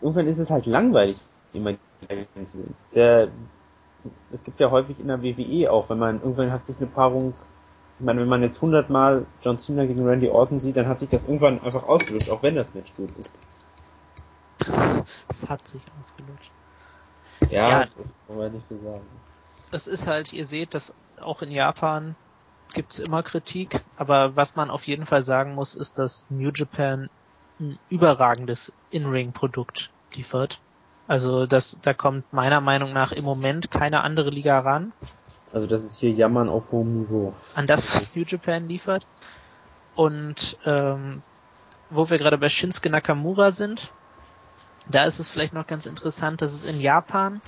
irgendwann ist es halt langweilig, immer zu sehen. Sehr, das gibt's ja häufig in der WWE auch, wenn man irgendwann hat sich eine Paarung ich meine, wenn man jetzt hundertmal John Cena gegen Randy Orton sieht, dann hat sich das irgendwann einfach ausgelöscht, auch wenn das Match gut ist. Es hat sich ausgelöscht. Ja, ja, das kann man nicht so sagen. Es ist halt, ihr seht, dass auch in Japan gibt's immer Kritik, aber was man auf jeden Fall sagen muss, ist, dass New Japan ein überragendes In-Ring-Produkt liefert. Also das, da kommt meiner Meinung nach im Moment keine andere Liga ran. Also das ist hier Jammern auf hohem Niveau. An das, was New Japan liefert. Und ähm, wo wir gerade bei Shinsuke Nakamura sind, da ist es vielleicht noch ganz interessant, dass es in Japan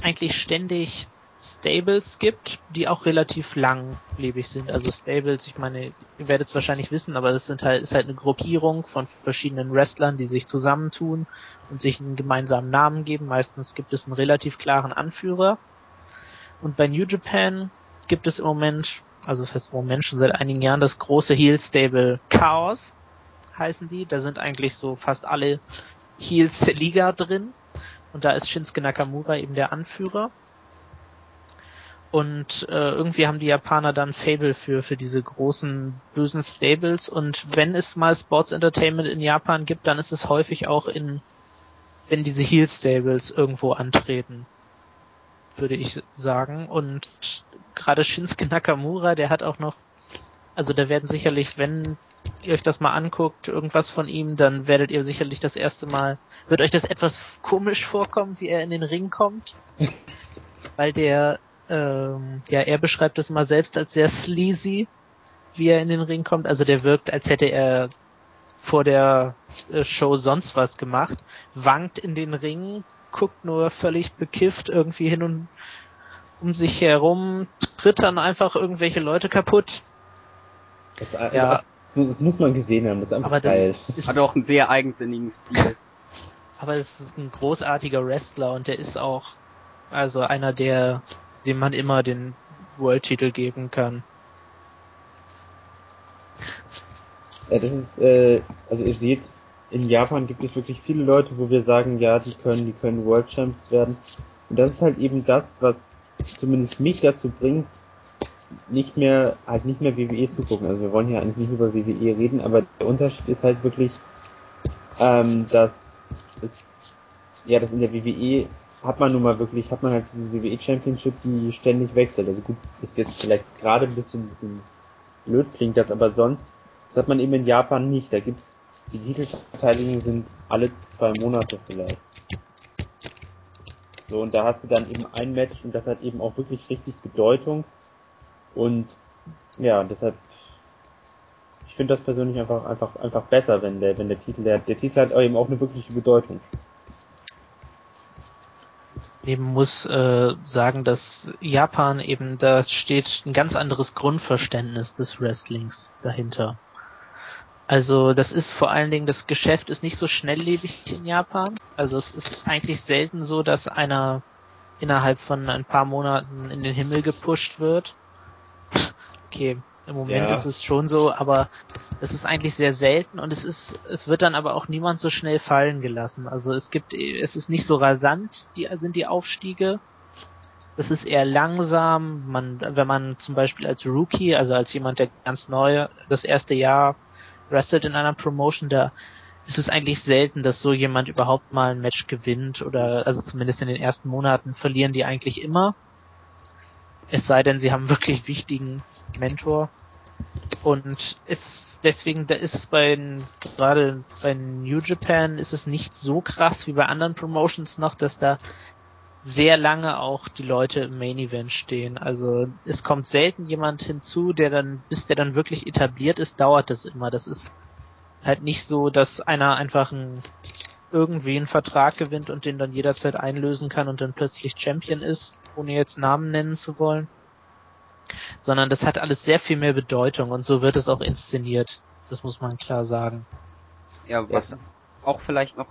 eigentlich ständig Stables gibt, die auch relativ langlebig sind. Also Stables, ich meine, ihr werdet es wahrscheinlich wissen, aber das sind halt, ist halt eine Gruppierung von verschiedenen Wrestlern, die sich zusammentun und sich einen gemeinsamen Namen geben. Meistens gibt es einen relativ klaren Anführer. Und bei New Japan gibt es im Moment, also das heißt im Moment schon seit einigen Jahren, das große Heel Stable Chaos heißen die. Da sind eigentlich so fast alle Heels Liga drin. Und da ist Shinsuke Nakamura eben der Anführer. Und äh, irgendwie haben die Japaner dann Fable für, für diese großen bösen Stables. Und wenn es mal Sports Entertainment in Japan gibt, dann ist es häufig auch in, wenn diese Heel Stables irgendwo antreten, würde ich sagen. Und gerade Shinsuke Nakamura, der hat auch noch, also da werden sicherlich, wenn ihr euch das mal anguckt, irgendwas von ihm, dann werdet ihr sicherlich das erste Mal, wird euch das etwas komisch vorkommen, wie er in den Ring kommt. [LAUGHS] Weil der, ähm, ja, er beschreibt das immer selbst als sehr sleazy, wie er in den Ring kommt. Also der wirkt, als hätte er vor der äh, Show sonst was gemacht, wankt in den Ring, guckt nur völlig bekifft irgendwie hin und um sich herum, tritt dann einfach irgendwelche Leute kaputt. Das, ja. Das muss man gesehen haben, das ist einfach aber geil. Ist, Hat auch einen sehr eigensinnigen Stil. Aber es ist ein großartiger Wrestler und der ist auch also einer der, dem man immer den World-Titel geben kann. Ja, das ist, äh, also ihr seht, in Japan gibt es wirklich viele Leute, wo wir sagen, ja, die können, die können World Champs werden. Und das ist halt eben das, was zumindest mich dazu bringt, nicht mehr, halt nicht mehr WWE zu gucken. Also wir wollen hier eigentlich nicht über WWE reden, aber der Unterschied ist halt wirklich, ähm, dass es, ja, dass in der WWE hat man nun mal wirklich, hat man halt diese WWE Championship, die ständig wechselt. Also gut, ist jetzt vielleicht gerade ein bisschen, bisschen blöd klingt das, aber sonst das hat man eben in Japan nicht. Da gibt's, die Titelverteidigungen sind alle zwei Monate vielleicht. So, und da hast du dann eben ein Match und das hat eben auch wirklich richtig Bedeutung. Und ja, deshalb, ich finde das persönlich einfach, einfach, einfach besser, wenn der, wenn der Titel, der, der Titel hat eben auch eine wirkliche Bedeutung. Eben muss äh, sagen, dass Japan eben, da steht ein ganz anderes Grundverständnis des Wrestlings dahinter. Also das ist vor allen Dingen, das Geschäft ist nicht so schnelllebig in Japan. Also es ist eigentlich selten so, dass einer innerhalb von ein paar Monaten in den Himmel gepusht wird. Okay, im Moment ja. ist es schon so, aber es ist eigentlich sehr selten und es ist, es wird dann aber auch niemand so schnell fallen gelassen. Also es gibt, es ist nicht so rasant, die sind die Aufstiege. Das ist eher langsam. Man, wenn man zum Beispiel als Rookie, also als jemand, der ganz neu das erste Jahr wrestelt in einer Promotion, da ist es eigentlich selten, dass so jemand überhaupt mal ein Match gewinnt oder also zumindest in den ersten Monaten verlieren die eigentlich immer. Es sei denn, sie haben wirklich wichtigen Mentor. Und es deswegen, da ist bei gerade bei New Japan ist es nicht so krass wie bei anderen Promotions noch, dass da sehr lange auch die Leute im Main Event stehen. Also es kommt selten jemand hinzu, der dann, bis der dann wirklich etabliert ist, dauert das immer. Das ist halt nicht so, dass einer einfach ein, irgendwie einen Vertrag gewinnt und den dann jederzeit einlösen kann und dann plötzlich Champion ist, ohne jetzt Namen nennen zu wollen. Sondern das hat alles sehr viel mehr Bedeutung und so wird es auch inszeniert. Das muss man klar sagen. Ja, was auch vielleicht noch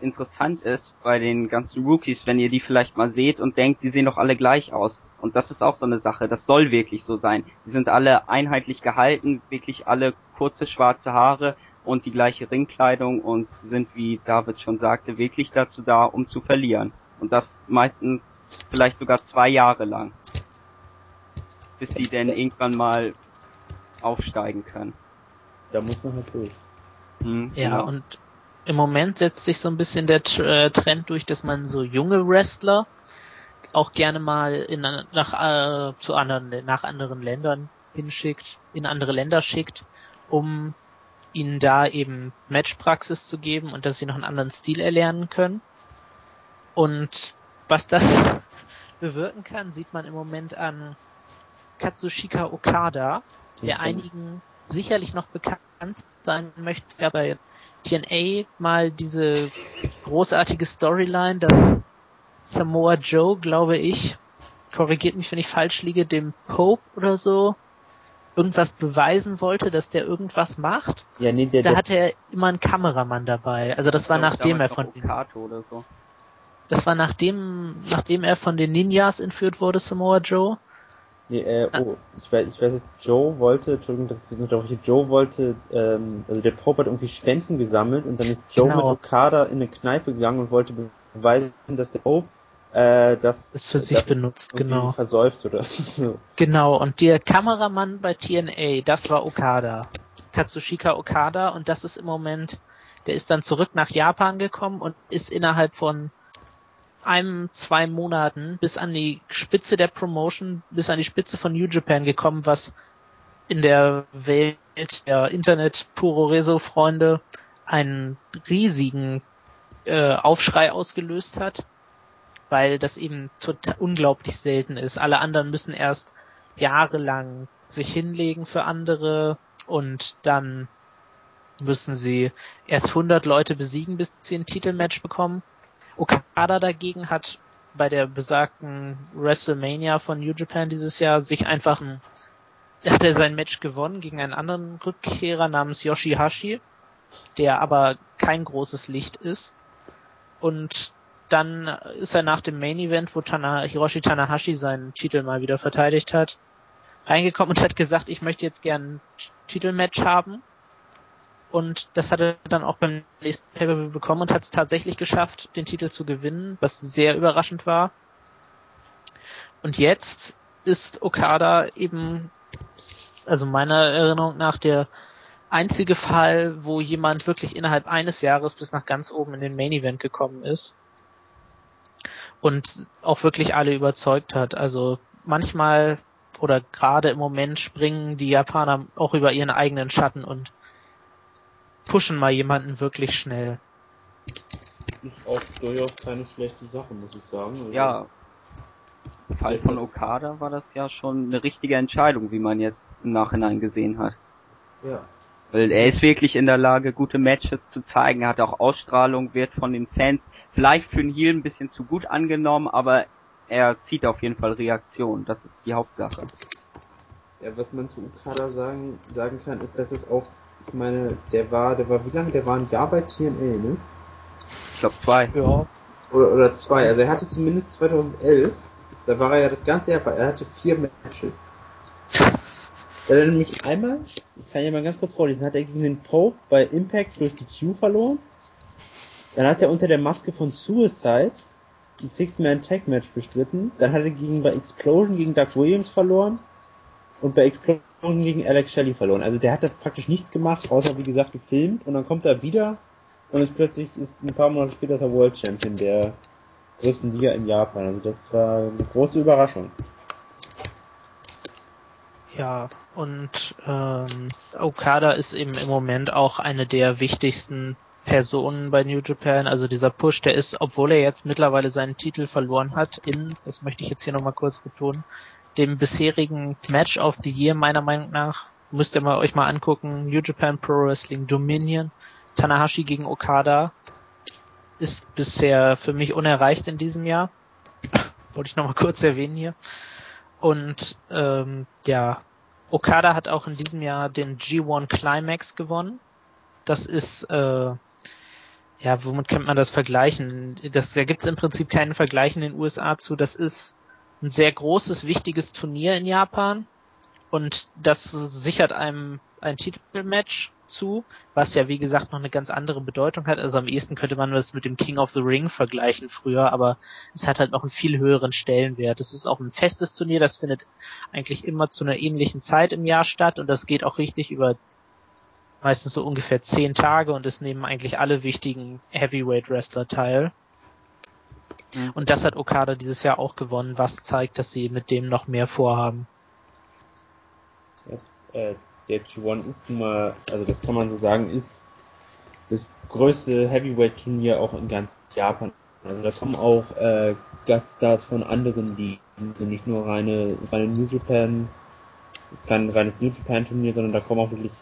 interessant ist bei den ganzen Rookies, wenn ihr die vielleicht mal seht und denkt, die sehen doch alle gleich aus. Und das ist auch so eine Sache, das soll wirklich so sein. Die sind alle einheitlich gehalten, wirklich alle kurze schwarze Haare und die gleiche Ringkleidung und sind, wie David schon sagte, wirklich dazu da, um zu verlieren. Und das meistens vielleicht sogar zwei Jahre lang. Bis die denn irgendwann mal aufsteigen können. Da muss man halt durch. Hm, ja, genau. und im Moment setzt sich so ein bisschen der äh, Trend durch, dass man so junge Wrestler auch gerne mal in, nach, äh, zu anderen, nach anderen Ländern hinschickt, in andere Länder schickt, um ihnen da eben Matchpraxis zu geben und dass sie noch einen anderen Stil erlernen können. Und was das bewirken kann, sieht man im Moment an Katsushika Okada, der einigen sicherlich noch bekannt sein möchte, der bei TNA mal diese großartige Storyline, dass Samoa Joe, glaube ich, korrigiert mich, wenn ich falsch liege, dem Pope oder so irgendwas beweisen wollte, dass der irgendwas macht. Ja, nee, der, da der, hatte er immer einen Kameramann dabei. Also das war nachdem er von den, so. Das war nachdem nachdem er von den Ninjas entführt wurde, Samoa Joe. Nee, äh, oh, ich weiß, ich weiß jetzt, Joe wollte, Entschuldigung, das ist nicht Joe wollte, ähm, also der Pope hat irgendwie Spenden gesammelt und dann ist Joe genau. mit Okada in eine Kneipe gegangen und wollte beweisen, dass der Pope äh, das, das für sich benutzt, genau. Versäuft oder [LAUGHS] so. Genau, und der Kameramann bei TNA, das war Okada. Katsushika Okada und das ist im Moment, der ist dann zurück nach Japan gekommen und ist innerhalb von einem, zwei Monaten bis an die Spitze der Promotion, bis an die Spitze von New Japan gekommen, was in der Welt der Internet-Puroreso-Freunde einen riesigen äh, Aufschrei ausgelöst hat, weil das eben total unglaublich selten ist. Alle anderen müssen erst jahrelang sich hinlegen für andere und dann müssen sie erst 100 Leute besiegen, bis sie ein Titelmatch bekommen. Okada dagegen hat bei der besagten WrestleMania von New Japan dieses Jahr sich einfach ein, hat er sein Match gewonnen gegen einen anderen Rückkehrer namens Yoshihashi, der aber kein großes Licht ist. Und dann ist er nach dem Main Event, wo Tana, Hiroshi Tanahashi seinen Titel mal wieder verteidigt hat, reingekommen und hat gesagt, ich möchte jetzt gern ein Titelmatch haben. Und das hat er dann auch beim nächsten Pay-Per-View bekommen und hat es tatsächlich geschafft, den Titel zu gewinnen, was sehr überraschend war. Und jetzt ist Okada eben, also meiner Erinnerung nach, der einzige Fall, wo jemand wirklich innerhalb eines Jahres bis nach ganz oben in den Main Event gekommen ist. und auch wirklich alle überzeugt hat. Also manchmal oder gerade im Moment springen die Japaner auch über ihren eigenen Schatten und pushen mal jemanden wirklich schnell. Ist auch durchaus keine schlechte Sache, muss ich sagen. Also Ja. Im Fall von Okada war das ja schon eine richtige Entscheidung, wie man jetzt im Nachhinein gesehen hat. ja. Weil er ist wirklich in der Lage, gute Matches zu zeigen. Er hat auch Ausstrahlung, wird von den Fans vielleicht für einen Heel ein bisschen zu gut angenommen, aber er zieht auf jeden Fall Reaktion. Das ist die Hauptsache. Ja, was man zu Okada sagen, sagen kann, ist, dass es auch, ich meine, der war, der war wie lange? Der war ein Jahr bei TNA, ne? Ich glaube zwei. Ja. Oder, oder zwei. Also er hatte zumindest 2011, da war er ja das ganze Jahr, er hatte vier Matches. [LAUGHS] Da hat er nämlich einmal, ich kann ja mal ganz kurz vorlesen, hat er gegen den Pope bei Impact durch die Q verloren. Dann hat er unter der Maske von Suicide ein Six-Man-Tag-Match bestritten. Dann hat er gegen, bei Explosion gegen Doug Williams verloren. Und bei Explosion gegen Alex Shelley verloren. Also der hat da praktisch nichts gemacht, außer wie gesagt gefilmt. Und dann kommt er wieder und ist plötzlich ist ein paar Monate später ist er World Champion der größten Liga in Japan. Also das war eine große Überraschung. Ja, und ähm, Okada ist eben im Moment auch eine der wichtigsten Personen bei New Japan. Also dieser Push, der ist, obwohl er jetzt mittlerweile seinen Titel verloren hat, in, das möchte ich jetzt hier nochmal kurz betonen, dem bisherigen Match of the Year meiner Meinung nach, müsst ihr mal euch mal angucken, New Japan Pro Wrestling Dominion, Tanahashi gegen Okada, ist bisher für mich unerreicht in diesem Jahr. Wollte ich nochmal kurz erwähnen hier. Und ähm, ja, Okada hat auch in diesem Jahr den G1 Climax gewonnen. Das ist, äh, ja, womit könnte man das vergleichen? Das, da gibt's im Prinzip keinen Vergleich in den USA zu. Das ist ein sehr großes, wichtiges Turnier in Japan. Und das sichert einem ein Titelmatch zu, was ja wie gesagt noch eine ganz andere Bedeutung hat. Also am ehesten könnte man das mit dem King of the Ring vergleichen früher, aber es hat halt noch einen viel höheren Stellenwert. Es ist auch ein festes Turnier, das findet eigentlich immer zu einer ähnlichen Zeit im Jahr statt und das geht auch richtig über meistens so ungefähr zehn Tage und es nehmen eigentlich alle wichtigen Heavyweight Wrestler teil. Mhm. Und das hat Okada dieses Jahr auch gewonnen, was zeigt, dass sie mit dem noch mehr vorhaben. Äh, der G1 ist nun mal, also das kann man so sagen, ist das größte Heavyweight-Turnier auch in ganz Japan. Also da kommen auch äh, Gaststars von anderen Ligen, also nicht nur reine, reine New Japan, ist kein reines New Japan Turnier, sondern da kommen auch wirklich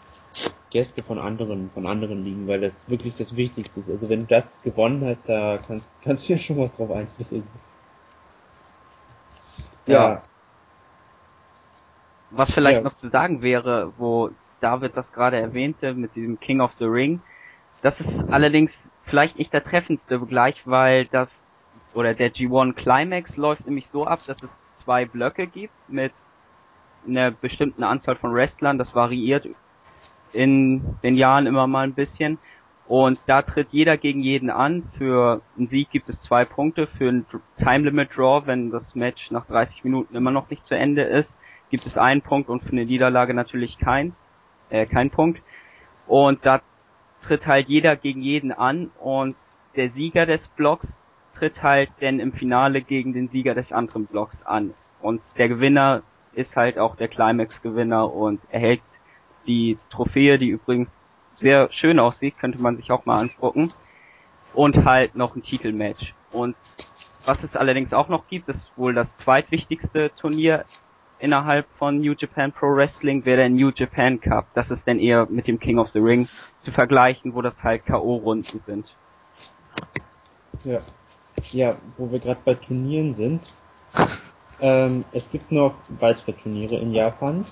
Gäste von anderen, von anderen Ligen, weil das wirklich das Wichtigste ist. Also wenn du das gewonnen hast, da kannst, [LAUGHS] kannst du dir schon was drauf einstellen. Ja. Was vielleicht Ja. noch zu sagen wäre, wo David das gerade erwähnte mit diesem King of the Ring, das ist allerdings vielleicht nicht der treffendste Vergleich, weil das oder der G1 Climax läuft nämlich so ab, dass es zwei Blöcke gibt mit einer bestimmten Anzahl von Wrestlern, das variiert in den Jahren immer mal ein bisschen und da tritt jeder gegen jeden an. Für einen Sieg gibt es zwei Punkte, für ein Time Limit Draw, wenn das Match nach 30 Minuten immer noch nicht zu Ende ist, gibt es einen Punkt und für eine Niederlage natürlich kein, äh, kein Punkt. Und da tritt halt jeder gegen jeden an und der Sieger des Blocks tritt halt denn im Finale gegen den Sieger des anderen Blocks an. Und der Gewinner ist halt auch der Climax-Gewinner und erhält die Trophäe, die übrigens sehr schön aussieht, könnte man sich auch mal angucken. Und halt noch ein Titelmatch. Und was es allerdings auch noch gibt, ist wohl das zweitwichtigste Turnier innerhalb von New Japan Pro Wrestling, wäre der New Japan Cup. Das ist dann eher mit dem King of the Ring zu vergleichen, wo das halt K.O.-Runden sind. Ja. Ja, wo wir gerade bei Turnieren sind. Ähm, es gibt noch weitere Turniere in Japan.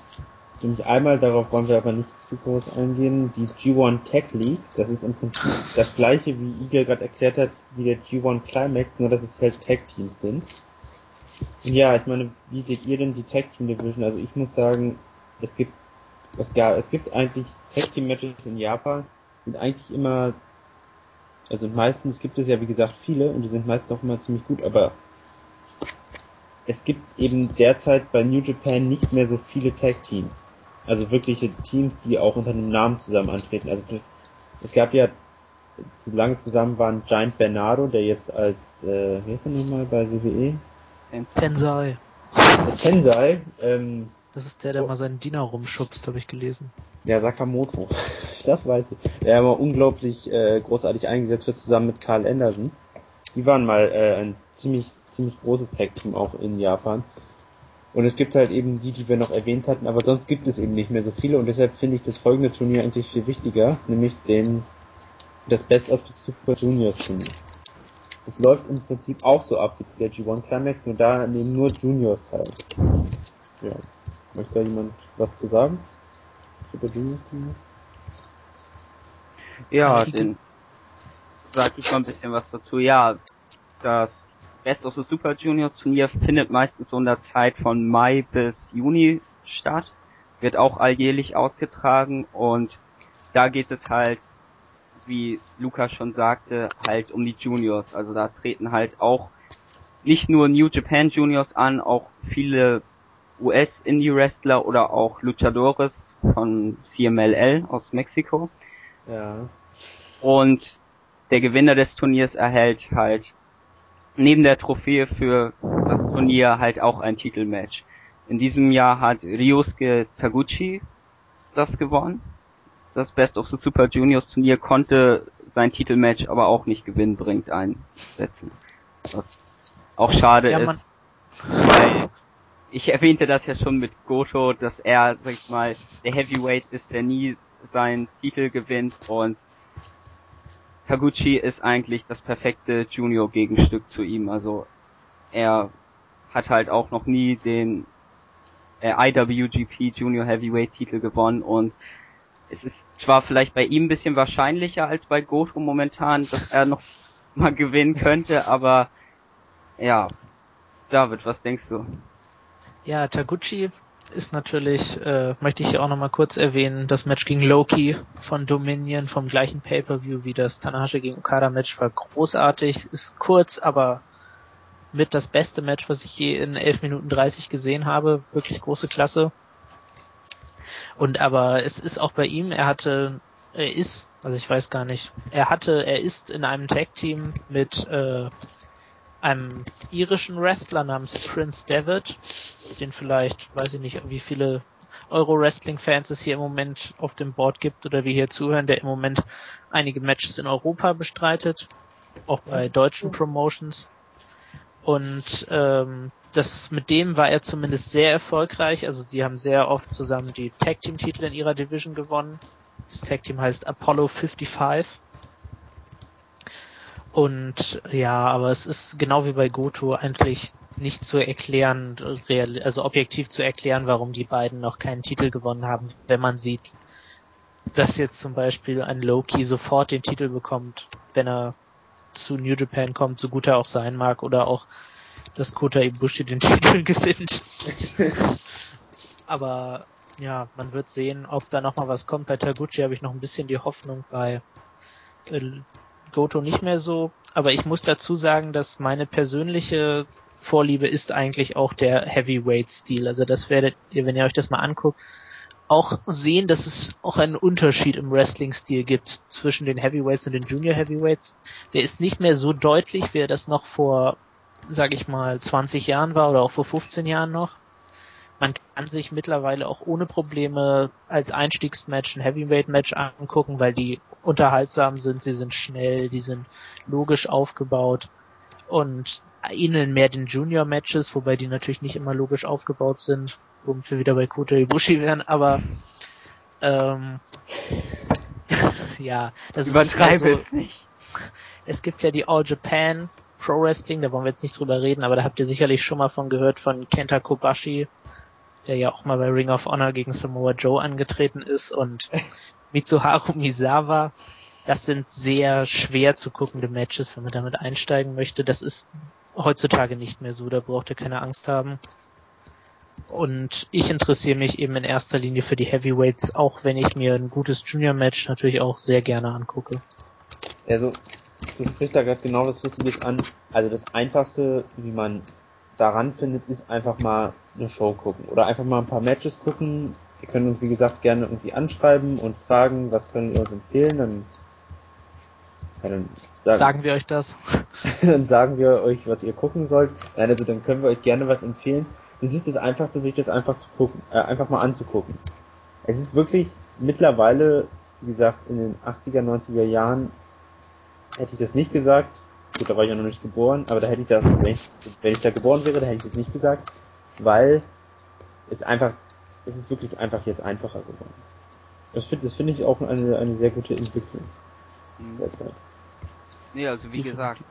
Nämlich einmal, darauf wollen wir aber nicht zu groß eingehen, die G1 Tech League. Das ist im Prinzip das gleiche, wie Igor gerade erklärt hat, wie der G1 Climax, nur dass es halt Tag Teams sind. Und ja, ich meine, wie seht ihr denn die Tag Team Division? Also ich muss sagen, es gibt, es, ja, es gibt eigentlich Tag Team Matches in Japan, sind eigentlich immer also meistens gibt es ja wie gesagt viele und die sind meistens auch immer ziemlich gut, aber es gibt eben derzeit bei New Japan nicht mehr so viele Tag Teams. Also wirkliche Teams, die auch unter einem Namen zusammen antreten. Also es gab ja zu lange zusammen waren Giant Bernardo, der jetzt als, äh, wie heißt er nochmal bei WWE? Tensai. Tensai, ähm, Das ist der, der mal seinen Diener rumschubst, habe ich gelesen. Ja, Sakamoto. [LAUGHS] Das weiß ich. Der immer unglaublich äh, großartig eingesetzt wird, zusammen mit Carl Anderson. Die waren mal äh, ein ziemlich, ziemlich großes Tag-Team auch in Japan. Und es gibt halt eben die, die wir noch erwähnt hatten, aber sonst gibt es eben nicht mehr so viele und deshalb finde ich das folgende Turnier eigentlich viel wichtiger, nämlich den das Best of the Super Juniors Turnier. Das läuft im Prinzip auch so ab wie der G1 Climax, nur da nehmen nur Juniors teil. Ja. Möchte da jemand was zu sagen? Super Juniors Turnier? Ja, den sag ich mal ein bisschen was dazu. Ja, das Best of the Super Juniors Turnier findet meistens so in der Zeit von Mai bis Juni statt. Wird auch alljährlich ausgetragen und da geht es halt, wie Luca schon sagte, halt um die Juniors. Also da treten halt auch nicht nur New Japan Juniors an, auch viele US Indie Wrestler oder auch Luchadores von CMLL aus Mexiko. Ja. Und der Gewinner des Turniers erhält halt neben der Trophäe für das Turnier halt auch ein Titelmatch. In diesem Jahr hat Ryosuke Taguchi das gewonnen. Das Best of the Super Juniors Turnier konnte sein Titelmatch aber auch nicht gewinnbringend einsetzen. Was auch schade Ja, ist, weil ich erwähnte das ja schon mit Goto, dass er, sag ich mal, der Heavyweight ist, der nie seinen Titel gewinnt und Taguchi ist eigentlich das perfekte Junior-Gegenstück zu ihm. Also er hat halt auch noch nie den äh, IWGP Junior Heavyweight Titel gewonnen und es ist zwar vielleicht bei ihm ein bisschen wahrscheinlicher als bei Goto momentan, dass er noch [LAUGHS] mal gewinnen könnte, aber ja, David, was denkst du? ja, Taguchi ist natürlich, äh, möchte ich hier auch nochmal kurz erwähnen, das Match gegen Loki von Dominion vom gleichen Pay-Per-View wie das Tanahashi gegen Okada Match war großartig, ist kurz, aber mit das beste Match, was ich je in 11 Minuten 30 gesehen habe. Wirklich große Klasse. Und aber es ist auch bei ihm, er hatte, er ist, also ich weiß gar nicht, er hatte, er ist in einem Tag-Team mit äh, einem irischen Wrestler namens Prince David, den vielleicht, weiß ich nicht, wie viele Euro-Wrestling-Fans es hier im Moment auf dem Board gibt oder wir hier zuhören, der im Moment einige Matches in Europa bestreitet, auch bei deutschen Promotions. Und ähm, das mit dem war er zumindest sehr erfolgreich. Also sie haben sehr oft zusammen die Tag Team Titel in ihrer Division gewonnen. Das Tag Team heißt Apollo 55. Und ja, aber es ist genau wie bei Goto eigentlich nicht zu erklären, also objektiv zu erklären, warum die beiden noch keinen Titel gewonnen haben, wenn man sieht, dass jetzt zum Beispiel ein Loki sofort den Titel bekommt, wenn er zu New Japan kommt, so gut er auch sein mag, oder auch, dass Kota Ibushi den [LAUGHS] Titel gewinnt. Aber ja, man wird sehen, ob da noch mal was kommt. Bei Taguchi habe ich noch ein bisschen die Hoffnung, bei äh, Goto nicht mehr so. Aber ich muss dazu sagen, dass meine persönliche Vorliebe ist eigentlich auch der Heavyweight-Stil. Also das werdet ihr, wenn ihr euch das mal anguckt, auch sehen, dass es auch einen Unterschied im Wrestling-Stil gibt zwischen den Heavyweights und den Junior Heavyweights. Der ist nicht mehr so deutlich, wie er das noch vor, sag ich mal, 20 Jahren war oder auch vor 15 Jahren noch. Man kann sich mittlerweile auch ohne Probleme als Einstiegsmatch ein Heavyweight-Match angucken, weil die unterhaltsam sind, sie sind schnell, die sind logisch aufgebaut und ähneln mehr den Junior-Matches, wobei die natürlich nicht immer logisch aufgebaut sind, womit wir wieder bei Kota Ibushi wären, aber ähm, [LAUGHS] ja, das ist mehr Übertreibe so, es nicht. es gibt ja die All Japan Pro Wrestling, da wollen wir jetzt nicht drüber reden, aber da habt ihr sicherlich schon mal von gehört von Kenta Kobashi, der ja auch mal bei Ring of Honor gegen Samoa Joe angetreten ist und [LAUGHS] Mitsuharu Misawa. Das sind sehr schwer zu guckende Matches, wenn man damit einsteigen möchte. Das ist heutzutage nicht mehr so, da braucht ihr keine Angst haben. Und ich interessiere mich eben in erster Linie für die Heavyweights, auch wenn ich mir ein gutes Junior-Match natürlich auch sehr gerne angucke. Also, du sprichst da gerade genau was Richtiges an. Also das Einfachste, wie man daran findet, ist einfach mal eine Show gucken. Oder einfach mal ein paar Matches gucken. Ihr könnt uns, wie gesagt, gerne irgendwie anschreiben und fragen, was können wir uns empfehlen. Dann Ja, dann sagen, sagen wir euch das. [LAUGHS] dann sagen wir euch, was ihr gucken sollt. Nein, also dann können wir euch gerne was empfehlen. Das ist das Einfachste, sich das einfach zu gucken, äh, einfach mal anzugucken. Es ist wirklich mittlerweile, wie gesagt, in den 80er, 90er Jahren hätte ich das nicht gesagt. Gut, da war ich ja noch nicht geboren, aber da hätte ich das, wenn ich, wenn ich da geboren wäre, da hätte ich das nicht gesagt, weil es einfach, es ist wirklich einfach jetzt einfacher geworden. Das finde das finde ich auch eine, eine sehr gute Entwicklung. Mhm. Derzeit. Nee, also wie gesagt,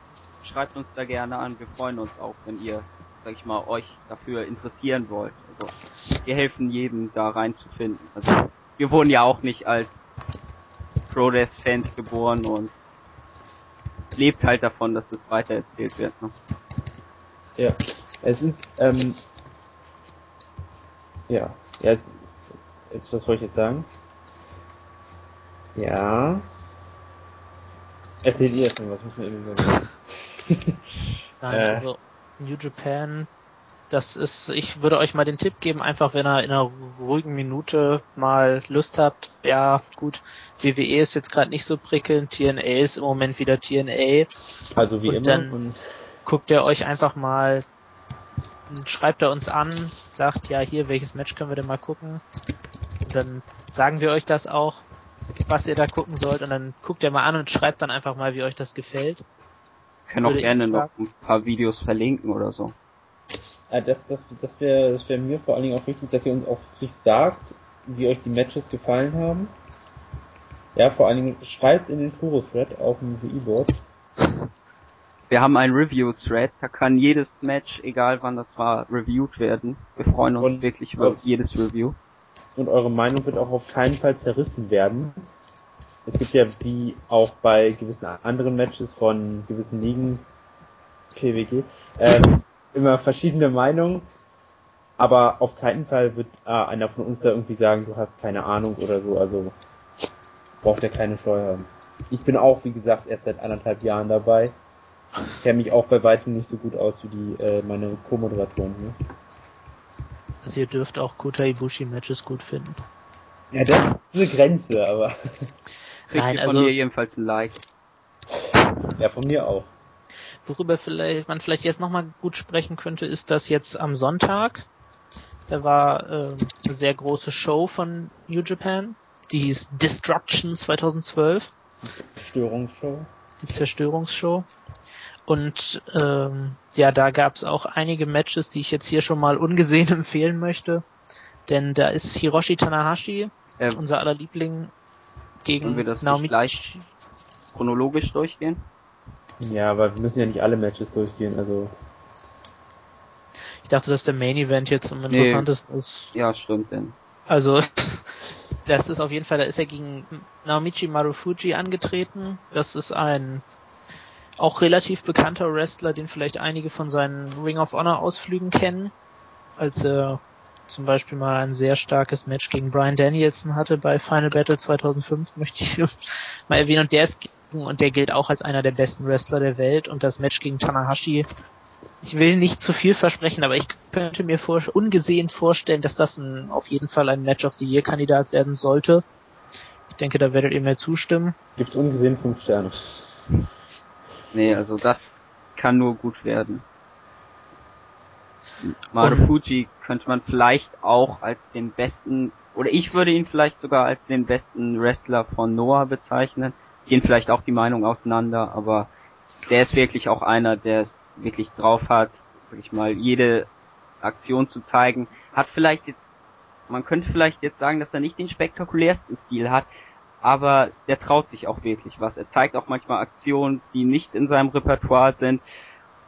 schreibt uns da gerne an. Wir freuen uns auch, wenn ihr, sag ich mal, euch dafür interessieren wollt. Also, wir helfen jedem da reinzufinden. Also, wir wurden ja auch nicht als Pro-Death-Fans geboren und lebt halt davon, dass es weitererzählt wird. Ne? Ja, es ist, ähm, ja, es, jetzt, was wollte ich jetzt sagen? Ja, Erzählt ihr erstmal, was muss man irgendwie sagen? [LAUGHS] Nein, äh. also New Japan, das ist, ich würde euch mal den Tipp geben, einfach wenn ihr in einer ruhigen Minute mal Lust habt, ja gut, WWE ist jetzt gerade nicht so prickelnd, TNA ist im Moment wieder TNA. Also wie und immer. Dann und guckt ihr euch einfach mal, schreibt er uns an, sagt, ja hier, welches Match können wir denn mal gucken? Und dann sagen wir euch das auch was ihr da gucken sollt und dann guckt ihr mal an und schreibt dann einfach mal, wie euch das gefällt. Ich kann auch gerne noch ein paar Videos verlinken oder so. Ja, das, das, das wäre das wär mir vor allen Dingen auch wichtig, dass ihr uns auch wirklich sagt, wie euch die Matches gefallen haben. Ja, vor allen Dingen schreibt in den Kuro-Thread auf dem VE-Board. Wir haben einen Review-Thread, da kann jedes Match, egal wann das war, reviewed werden. Wir freuen uns und, wirklich über jedes Review und eure Meinung wird auch auf keinen Fall zerrissen werden. Es gibt ja wie auch bei gewissen anderen Matches von gewissen Ligen, PWG, ähm, immer verschiedene Meinungen, aber auf keinen Fall wird äh, einer von uns da irgendwie sagen, du hast keine Ahnung oder so, also braucht er keine Scheu haben. Ich bin auch, wie gesagt, erst seit anderthalb Jahren dabei. Ich kenne mich auch bei weitem nicht so gut aus wie die äh, meine Co-Moderatoren hier. Also ihr dürft auch Kota Ibushi Matches gut finden. Ja, das ist eine Grenze, aber. Nein, also. Von mir jedenfalls ein Like. Ja, von mir auch. Worüber vielleicht, man vielleicht jetzt nochmal gut sprechen könnte, ist, dass jetzt am Sonntag, da war äh, eine sehr große Show von New Japan, die hieß Destruction 2012. Zerstörungsshow. Die Zerstörungsshow. Und ähm, ja, da gab es auch einige Matches, die ich jetzt hier schon mal ungesehen [LAUGHS] empfehlen möchte. Denn da ist Hiroshi Tanahashi, ähm, unser aller Liebling, gegen wir das Naomi gleich chronologisch durchgehen? Ja, aber wir müssen ja nicht alle Matches durchgehen, also. Ich dachte, dass der Main Event jetzt am interessantesten nee. ist. Ja, stimmt denn. Also, [LAUGHS] das ist auf jeden Fall, da ist er gegen Naomichi Marufuji angetreten. Das ist ein auch relativ bekannter Wrestler, den vielleicht einige von seinen Ring of Honor Ausflügen kennen, als er zum Beispiel mal ein sehr starkes Match gegen Brian Danielson hatte bei Final Battle 2005, [LAUGHS] möchte ich mal erwähnen. Und der ist und der gilt auch als einer der besten Wrestler der Welt. Und das Match gegen Tanahashi, ich will nicht zu viel versprechen, aber ich könnte mir vor, ungesehen vorstellen, dass das ein, auf jeden Fall ein Match of the Year Kandidat werden sollte. Ich denke, da werdet ihr mir zustimmen. Gibt ungesehen fünf Sterne. Nee, also das kann nur gut werden. Marufuji könnte man vielleicht auch als den besten, oder ich würde ihn vielleicht sogar als den besten Wrestler von Noah bezeichnen. Gehen vielleicht auch die Meinung auseinander, aber der ist wirklich auch einer, der es wirklich drauf hat, sag ich mal, jede Aktion zu zeigen. Hat vielleicht jetzt, man könnte vielleicht jetzt sagen, dass er nicht den spektakulärsten Stil hat, aber der traut sich auch wirklich was. Er zeigt auch manchmal Aktionen, die nicht in seinem Repertoire sind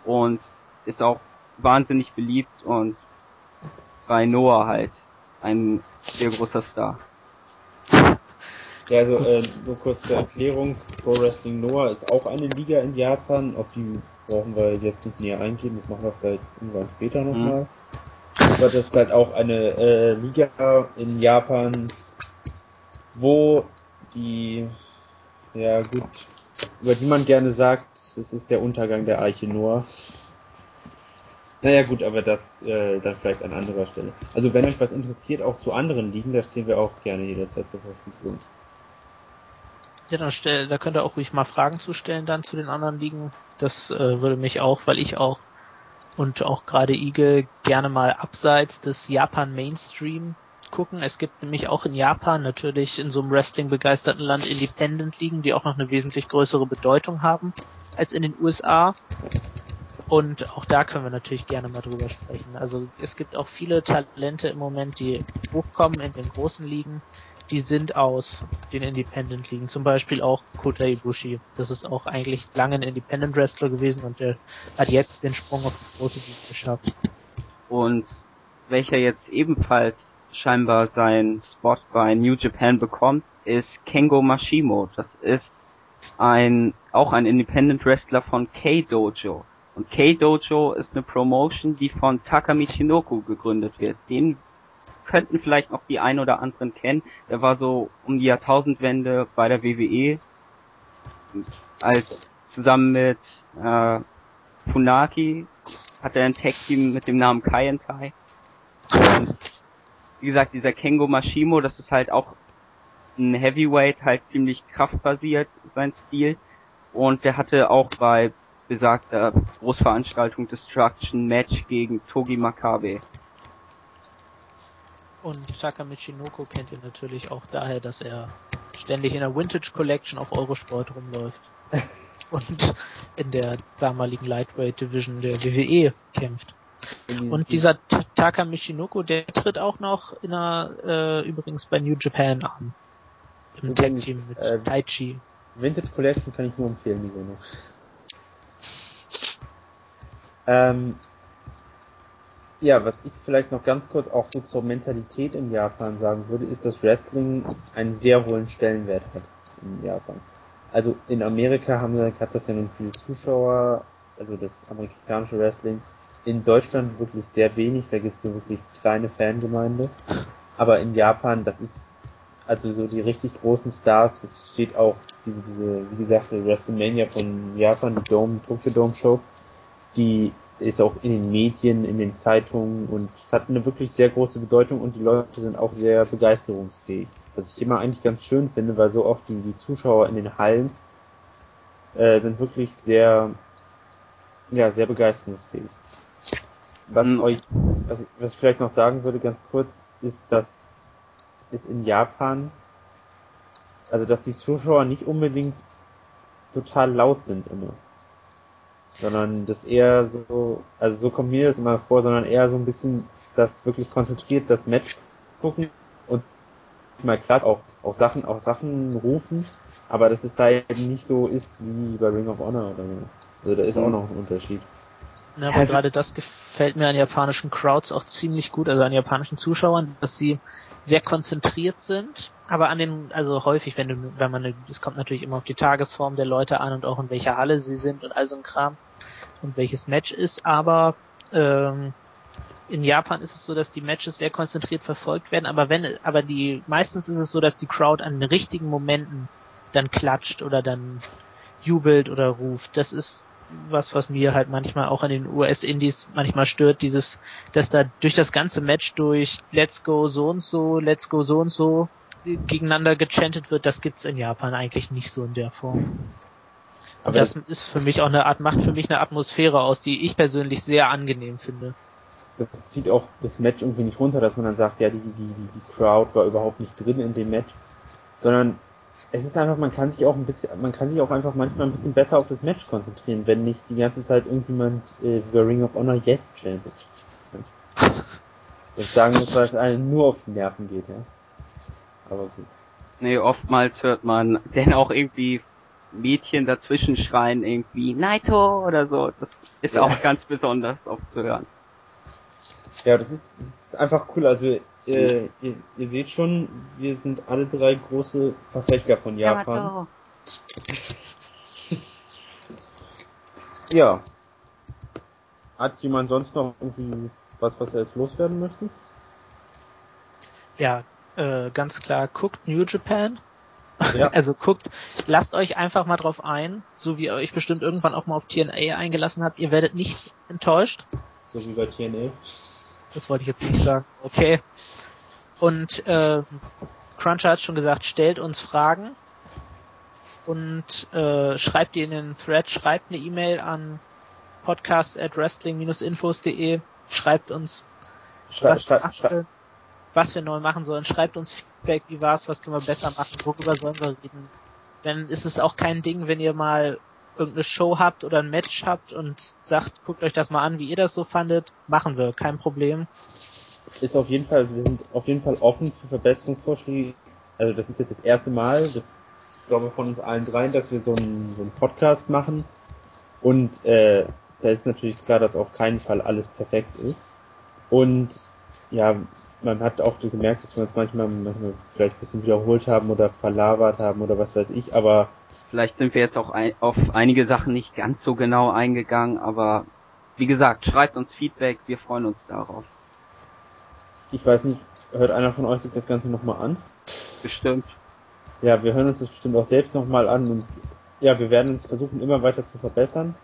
und ist auch wahnsinnig beliebt und bei Noah halt ein sehr großer Star. Ja, also äh, nur kurz zur Erklärung, Pro Wrestling Noah ist auch eine Liga in Japan, auf die brauchen wir jetzt nicht näher eingehen, das machen wir vielleicht irgendwann später nochmal. Mhm. Aber das ist halt auch eine äh, Liga in Japan, wo die, ja gut, über die man gerne sagt, es ist der Untergang der Arche Noah. Naja gut, aber das äh, dann vielleicht an anderer Stelle. Also wenn euch was interessiert, auch zu anderen Ligen, da stehen wir auch gerne jederzeit zur Verfügung. Ja, dann stell, da könnt ihr auch ruhig mal Fragen zustellen dann zu den anderen Ligen. Das äh, würde mich auch, weil ich auch und auch gerade Igel gerne mal abseits des Japan Mainstream gucken. Es gibt nämlich auch in Japan natürlich in so einem Wrestling begeisterten Land Independent Ligen, die auch noch eine wesentlich größere Bedeutung haben als in den USA. Und auch da können wir natürlich gerne mal drüber sprechen. Also es gibt auch viele Talente im Moment, die hochkommen in den großen Ligen. Die sind aus den Independent Ligen. Zum Beispiel auch Kota Ibushi. Das ist auch eigentlich lange ein Independent Wrestler gewesen und der hat jetzt den Sprung auf die große Liga geschafft. Und welcher jetzt ebenfalls scheinbar seinen Spot bei New Japan bekommt, ist Kengo Mashimo. Das ist ein, auch ein Independent Wrestler von K-Dojo. Und K-Dojo ist eine Promotion, die von Taka Michinoku gegründet wird. Den könnten vielleicht noch die ein oder anderen kennen. Der war so um die Jahrtausendwende bei der WWE als zusammen mit äh, Funaki hat er ein Tag Team mit dem Namen Kai and wie gesagt, dieser Kengo Mashimo, das ist halt auch ein Heavyweight, halt ziemlich kraftbasiert, sein Stil. Und der hatte auch bei besagter Großveranstaltung Destruction Match gegen Togi Makabe. Und Taka Michinoko kennt ihr natürlich auch daher, dass er ständig in der Vintage Collection auf Eurosport rumläuft. [LAUGHS] und in der damaligen Lightweight Division der WWE kämpft. Und dieser Taka Michinoko, der tritt auch noch in einer, äh, übrigens bei New Japan an. Im Tag Team mit äh, Taichi. Vintage Collection kann ich nur empfehlen, die Sendung. Ähm, ja, was ich vielleicht noch ganz kurz auch so zur Mentalität in Japan sagen würde, ist, dass Wrestling einen sehr hohen Stellenwert hat in Japan. Also in Amerika haben hat das ja nun viele Zuschauer, also das amerikanische Wrestling. In Deutschland wirklich sehr wenig, da gibt es nur wirklich kleine Fangemeinde. Aber in Japan, das ist also so die richtig großen Stars, das steht auch diese, diese, wie gesagt, WrestleMania von Japan, die Dome, Tokyo Dome Show, die ist auch in den Medien, in den Zeitungen und es hat eine wirklich sehr große Bedeutung und die Leute sind auch sehr begeisterungsfähig. Was ich immer eigentlich ganz schön finde, weil so oft die, die Zuschauer in den Hallen äh, sind wirklich sehr, ja, sehr begeisterungsfähig. Was mhm. euch, was, was ich vielleicht noch sagen würde, ganz kurz, ist, dass es in Japan, also dass die Zuschauer nicht unbedingt total laut sind immer sondern das eher so, also so kommt mir das immer vor, sondern eher so ein bisschen das wirklich konzentriert das Match gucken und mal klar auch, auch Sachen, auch Sachen rufen, aber dass es da eben nicht so ist wie bei Ring of Honor oder so. Also da ist auch mhm. noch ein Unterschied. Ja, aber gerade das gefällt mir an japanischen Crowds auch ziemlich gut, also an japanischen Zuschauern, dass sie sehr konzentriert sind, aber an den, also häufig, wenn du, wenn man, es kommt natürlich immer auf die Tagesform der Leute an und auch in welcher Halle sie sind und all so ein Kram und welches Match ist, aber ähm, in Japan ist es so, dass die Matches sehr konzentriert verfolgt werden, aber wenn, aber die, meistens ist es so, dass die Crowd an den richtigen Momenten dann klatscht oder dann jubelt oder ruft. Das ist was, was mir halt manchmal auch an den US-Indies manchmal stört, dieses, dass da durch das ganze Match durch Let's go so und so, Let's go so und so gegeneinander gechantet wird, das gibt's in Japan eigentlich nicht so in der Form. Aber das, das, ist für mich auch eine Art, macht für mich eine Atmosphäre aus, die ich persönlich sehr angenehm finde. Das zieht auch das Match irgendwie nicht runter, dass man dann sagt, ja, die, die, die, die Crowd war überhaupt nicht drin in dem Match, sondern es ist einfach, man kann sich auch ein bisschen, man kann sich auch einfach manchmal ein bisschen besser auf das Match konzentrieren, wenn nicht die ganze Zeit irgendjemand äh, über Ring of Honor Yes chantet. Ich sagen muss, weil es einem nur auf die Nerven geht, ja. Aber gut. Nee, oftmals hört man denn auch irgendwie Mädchen dazwischen schreien, irgendwie Naito oder so. Das ist ja. auch ganz besonders oft zu hören. Ja, das ist, das ist einfach cool. Also äh, ihr, ihr seht schon, wir sind alle drei große Verfechter von Japan. [LAUGHS] ja. Hat jemand sonst noch irgendwie was, was er jetzt loswerden möchte? Ja, äh, ganz klar, guckt New Japan. Ja. [LAUGHS] Also guckt, lasst euch einfach mal drauf ein, so wie ihr euch bestimmt irgendwann auch mal auf TNA eingelassen habt, ihr werdet nicht enttäuscht. So wie bei TNA. Das wollte ich jetzt nicht sagen. Okay. Und äh, Cruncher hat schon gesagt, stellt uns Fragen. und äh, schreibt die in den Thread, schreibt eine E-Mail an podcast at wrestling-infos.de, schreibt uns, Schrei, was, schrei, wir schrei, machen, was wir neu machen sollen, schreibt uns Feedback, wie war's, was können wir besser machen, worüber sollen wir reden. Dann ist es auch kein Ding, wenn ihr mal irgendeine Show habt oder ein Match habt und sagt, guckt euch das mal an, wie ihr das so fandet, machen wir, kein Problem. Ist auf jeden Fall, wir sind auf jeden Fall offen für Verbesserungsvorschläge. Also das ist jetzt das erste Mal, das ich glaube von uns allen dreien, dass wir so einen, so einen Podcast machen. Und äh, da ist natürlich klar, dass auf keinen Fall alles perfekt ist. Und ja, man hat auch gemerkt, dass wir uns manchmal, manchmal vielleicht ein bisschen wiederholt haben oder verlabert haben oder was weiß ich, aber Vielleicht sind wir jetzt auch ein, auf einige Sachen nicht ganz so genau eingegangen, aber wie gesagt, schreibt uns Feedback, wir freuen uns darauf. Ich weiß nicht, hört einer von euch sich das Ganze nochmal an? Bestimmt. Ja, wir hören uns das bestimmt auch selbst nochmal an und ja, wir werden uns versuchen, immer weiter zu verbessern.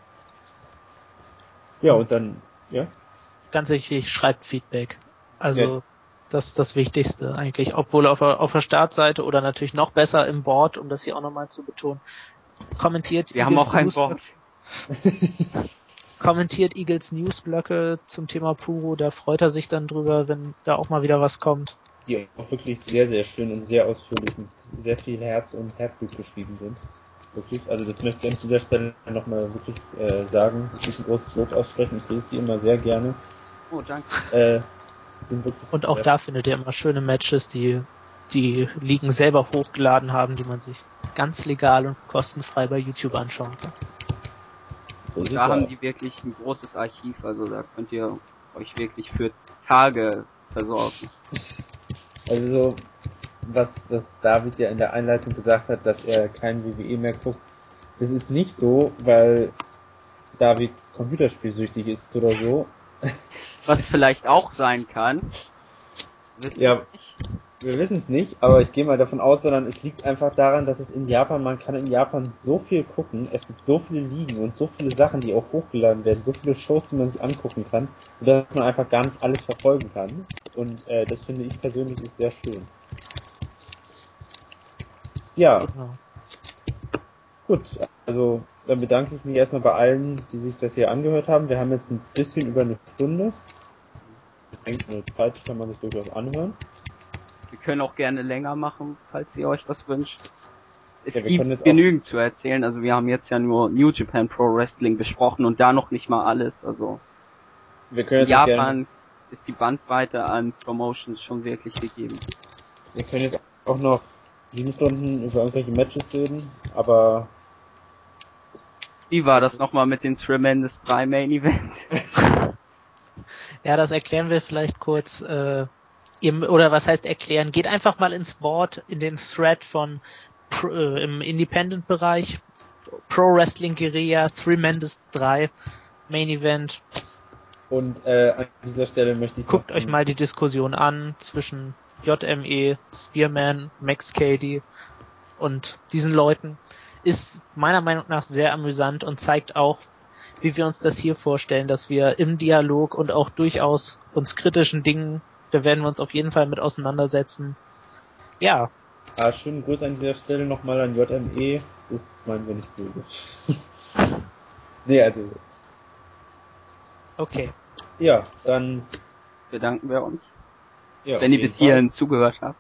Ja, und dann, ja, Ganz wichtig, schreibt Feedback. Also, Ja. das ist das Wichtigste eigentlich, obwohl auf der, auf der Startseite oder natürlich noch besser im Board, um das hier auch nochmal zu betonen. Kommentiert Wir haben auch ein Newsblöcke- Wort. Kommentiert Eagles Newsblöcke zum Thema Puro, da freut er sich dann drüber, wenn da auch mal wieder was kommt. die auch wirklich sehr, sehr schön und sehr ausführlich mit sehr viel Herz und Herzblut geschrieben sind. Wirklich, also das möchte ich an dieser Stelle nochmal wirklich äh, sagen, wirklich ein großes Lob aussprechen. Ich lese sie immer sehr gerne. Oh, danke. Äh, bin wirklich Und auch da findet ihr immer schöne Matches, die die Ligen selber hochgeladen haben, die man sich ganz legal und kostenfrei bei YouTube anschauen kann. So Und sieht's da haben die wirklich ein großes Archiv, also da könnt ihr euch wirklich für Tage versorgen. Also so, was, was David ja in der Einleitung gesagt hat, dass er kein WWE mehr guckt, das ist nicht so, weil David computerspielsüchtig ist oder so. Was vielleicht auch sein kann. Ja. Wir wissen es nicht, aber ich gehe mal davon aus, sondern es liegt einfach daran, dass es in Japan, man kann in Japan so viel gucken, es gibt so viele Ligen und so viele Sachen, die auch hochgeladen werden, so viele Shows, die man sich angucken kann, dass man einfach gar nicht alles verfolgen kann. Und äh, das finde ich persönlich ist sehr schön. Ja, Genau. gut, also dann bedanke ich mich erstmal bei allen, die sich das hier angehört haben. Wir haben jetzt ein bisschen über eine Stunde. Ich denke, eine Zeit kann man sich durchaus anhören. Wir können auch gerne länger machen, falls ihr euch das wünscht. Es Ja, wir können gibt genügend zu erzählen, also wir haben jetzt ja nur New Japan Pro Wrestling besprochen und da noch nicht mal alles, also Wir können in jetzt gerne Japan ist die Bandbreite an Promotions schon wirklich gegeben. Wir können jetzt auch noch sieben Stunden über irgendwelche Matches reden, aber Wie war das nochmal mit den Tremendous 3 Main Event? [LAUGHS] Ja, das erklären wir vielleicht kurz. Äh, ihr, oder was heißt erklären? Geht einfach mal ins Board, in den Thread von Pro, äh, im Independent-Bereich. Pro Wrestling Guerilla, Tremendous 3, Main Event. und äh, an dieser Stelle möchte ich Guckt noch euch mal die Diskussion an zwischen JME, Spearman, Max Cady und diesen Leuten. Ist meiner Meinung nach sehr amüsant und zeigt auch, wie wir uns das hier vorstellen, dass wir im Dialog und auch durchaus uns kritischen Dingen, da werden wir uns auf jeden Fall mit auseinandersetzen. Ja, ah, schönen Gruß an dieser Stelle nochmal an JME, das meinen wir nicht böse. [LAUGHS] nee, also okay. ja, dann Bedanken wir uns, ja, wenn ihr bis Fall. hierhin zugehört habt.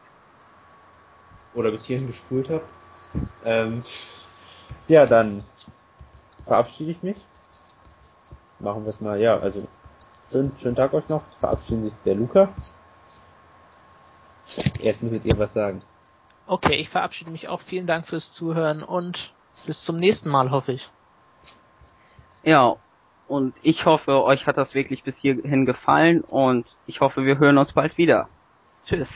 oder bis hierhin gespult habt. Ähm, ja, dann verabschiede ich mich. Machen wir es mal, ja, also schönen, schönen Tag euch noch. Verabschieden sich der Luca. Jetzt müsstet ihr was sagen. Okay, ich verabschiede mich auch. Vielen Dank fürs Zuhören und bis zum nächsten Mal, hoffe ich. Ja, und ich hoffe, euch hat das wirklich bis hierhin gefallen und ich hoffe, wir hören uns bald wieder. Tschüss.